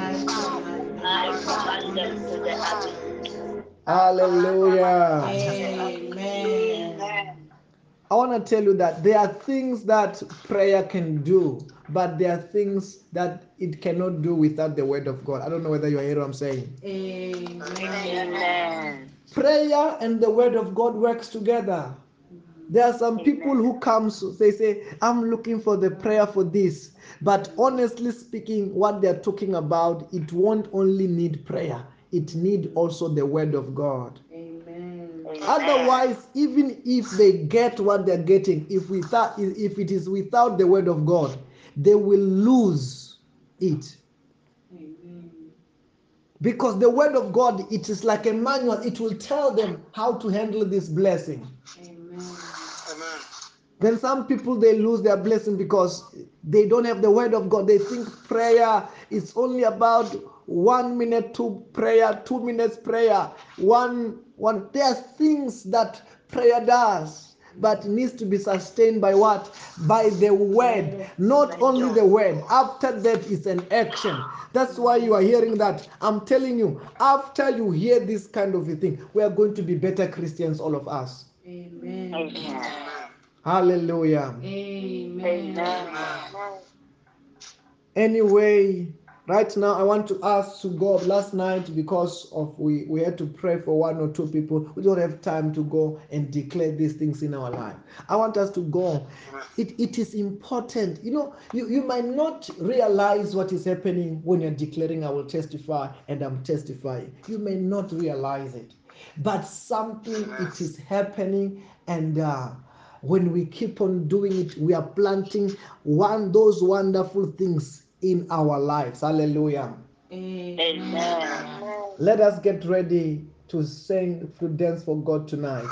Hallelujah. Amen. I want to tell you that there are things that prayer can do, but there are things that it cannot do without the word of God. I don't know whether you are hearing what I'm saying. Amen. Prayer and the word of God works together. There are some people who comes they say I'm looking for the prayer for this, but honestly speaking what they're talking about it won't only need prayer. It need also the word of God. Amen. Otherwise, even if they get what they're getting, if without if it is without the word of God, they will lose it. Amen. Because the word of God, it is like a manual, it will tell them how to handle this blessing. Amen. Then some people they lose their blessing because they don't have the word of God. They think prayer is only about one minute to prayer, two minutes prayer, one one. There are things that prayer does, but needs to be sustained by what? By the word. Not only the word. After that is an action. That's why you are hearing that. I'm telling you, after you hear this kind of a thing, we are going to be better Christians, all of us. Amen. Hallelujah. Amen. Anyway, Right now, I want to ask to go. Last night, because of we, we had to pray for one or two people, we don't have time to go and declare these things in our life. I want us to go. It, it is important. You know, you, you might not realize what is happening when you're declaring, I will testify and I'm testifying. You may not realize it, but something it is happening and. Uh, when we keep on doing it, we are planting one those wonderful things in our lives. Hallelujah. Amen. Let us get ready to sing to dance for God tonight.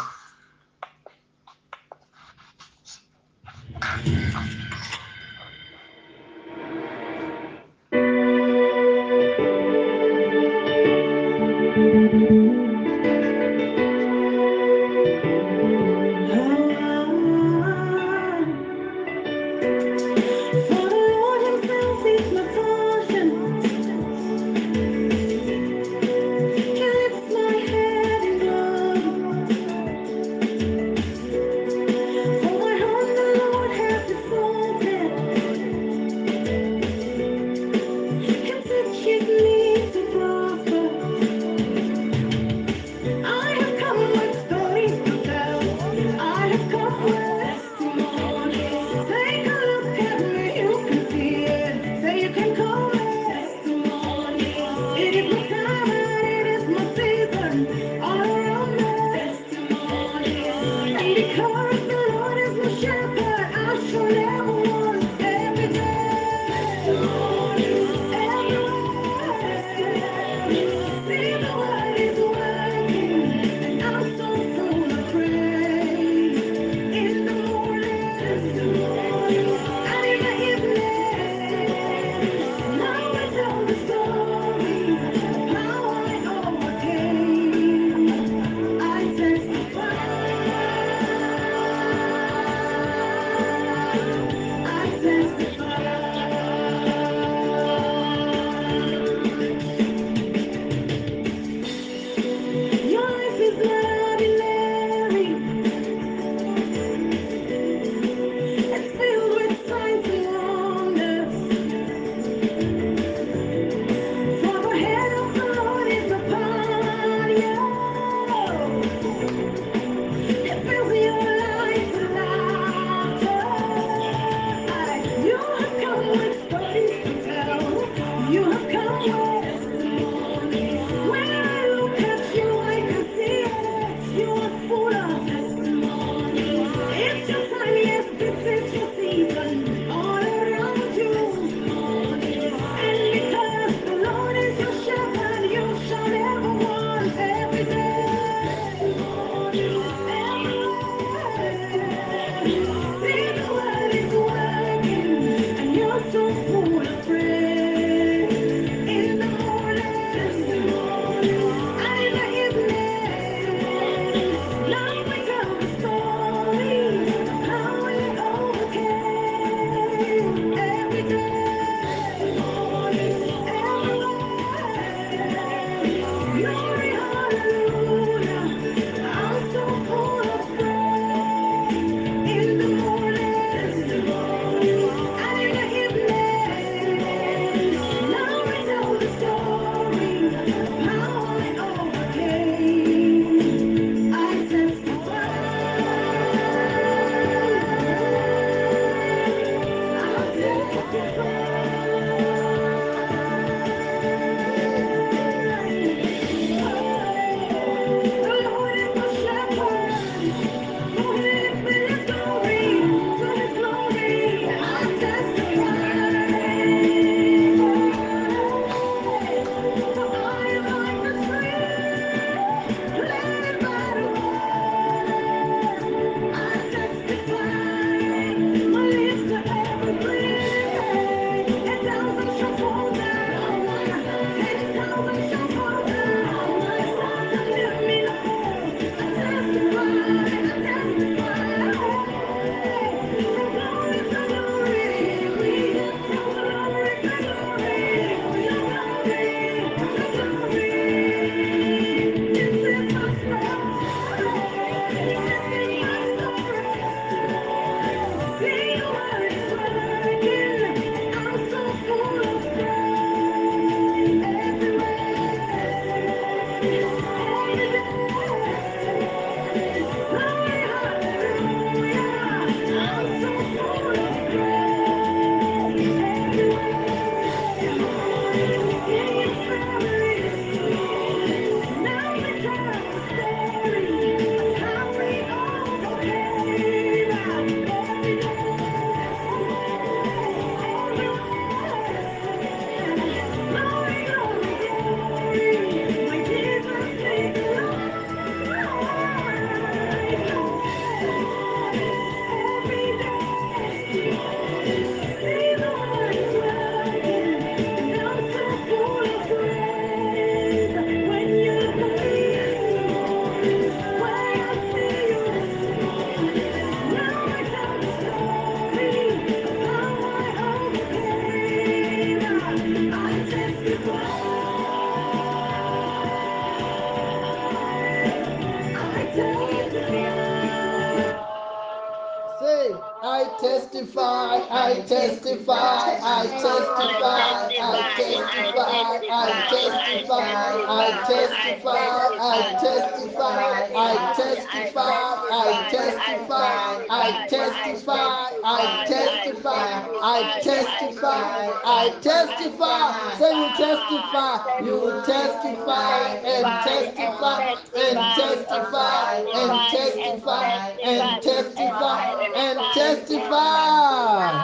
I testify, I testify, I testify, I testify, I testify, I testify, I testify, I testify, I testify, I testify, I testify, I testify. Say you testify, you testify and testify and testify and testify and testify and testify.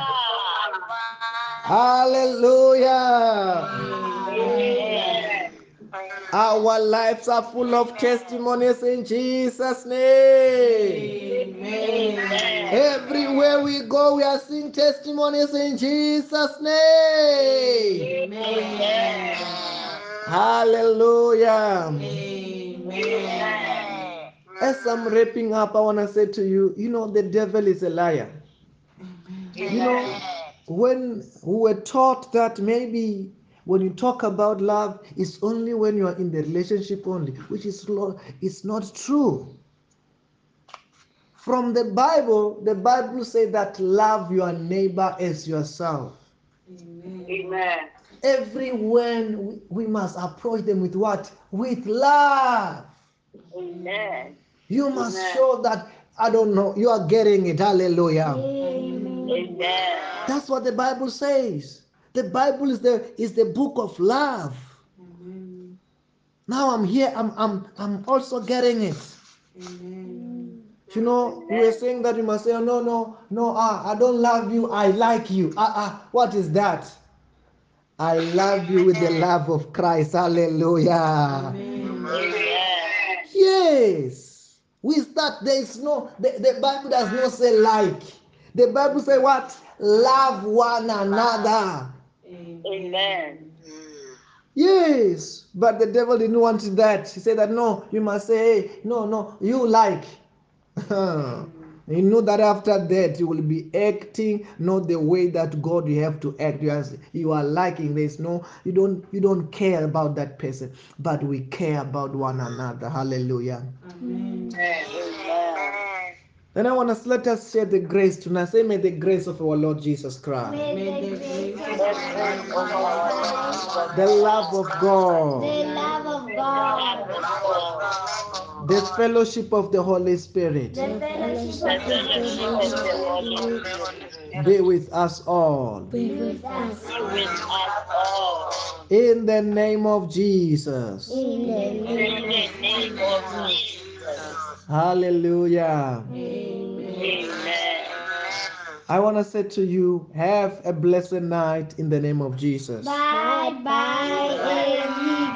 Hallelujah. Our lives are full of testimonies in Jesus' name. Amen. Everywhere we go, we are seeing testimonies in Jesus' name. Amen. Hallelujah. Amen. As I'm wrapping up, I want to say to you, you know, the devil is a liar. You know, when we were taught that maybe when you talk about love, it's only when you are in the relationship only, which is it's not true. From the Bible, the Bible says that love your neighbor as yourself. Amen. Everyone we, we must approach them with what? With love. Amen. You must Amen. show that I don't know, you are getting it. Hallelujah. Amen. That's what the Bible says. The Bible is the is the book of love. Now I'm here, I'm I'm I'm also getting it. You know, we are saying that you must say, oh, no, no, no, ah, I don't love you, I like you. Ah, ah, what is that? I love you with the love of Christ. Hallelujah. Yes. With that, there is no, the, the Bible does not say like. The Bible say what? Love one another. Amen. Yes. But the devil didn't want that. He said that no, you must say, hey, no, no, you like. [laughs] he knew that after that you will be acting not the way that God you have to act. You are, you are liking. There's no, you don't, you don't care about that person, but we care about one another. Hallelujah. Amen. Then I want us let us share the grace tonight. Say, may the grace of our Lord Jesus Christ, May the grace of our the love of The God, love of God, the fellowship of the Holy Spirit the fellowship of the Holy Spirit be with us all. be with us With us all. In the name of Jesus. in the In the name name of Jesus. Hallelujah. Amen. I want to say to you, have a blessed night in the name of Jesus. Bye bye,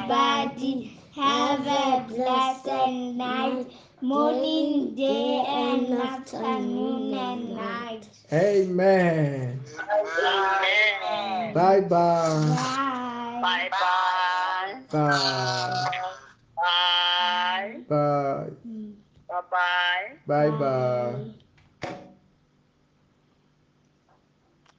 everybody. Have a blessed night, morning, day, and afternoon and night. Amen. Amen. Bye bye. Bye. Bye bye. Bye. Bye. Bye. Bye bye. Bye bye.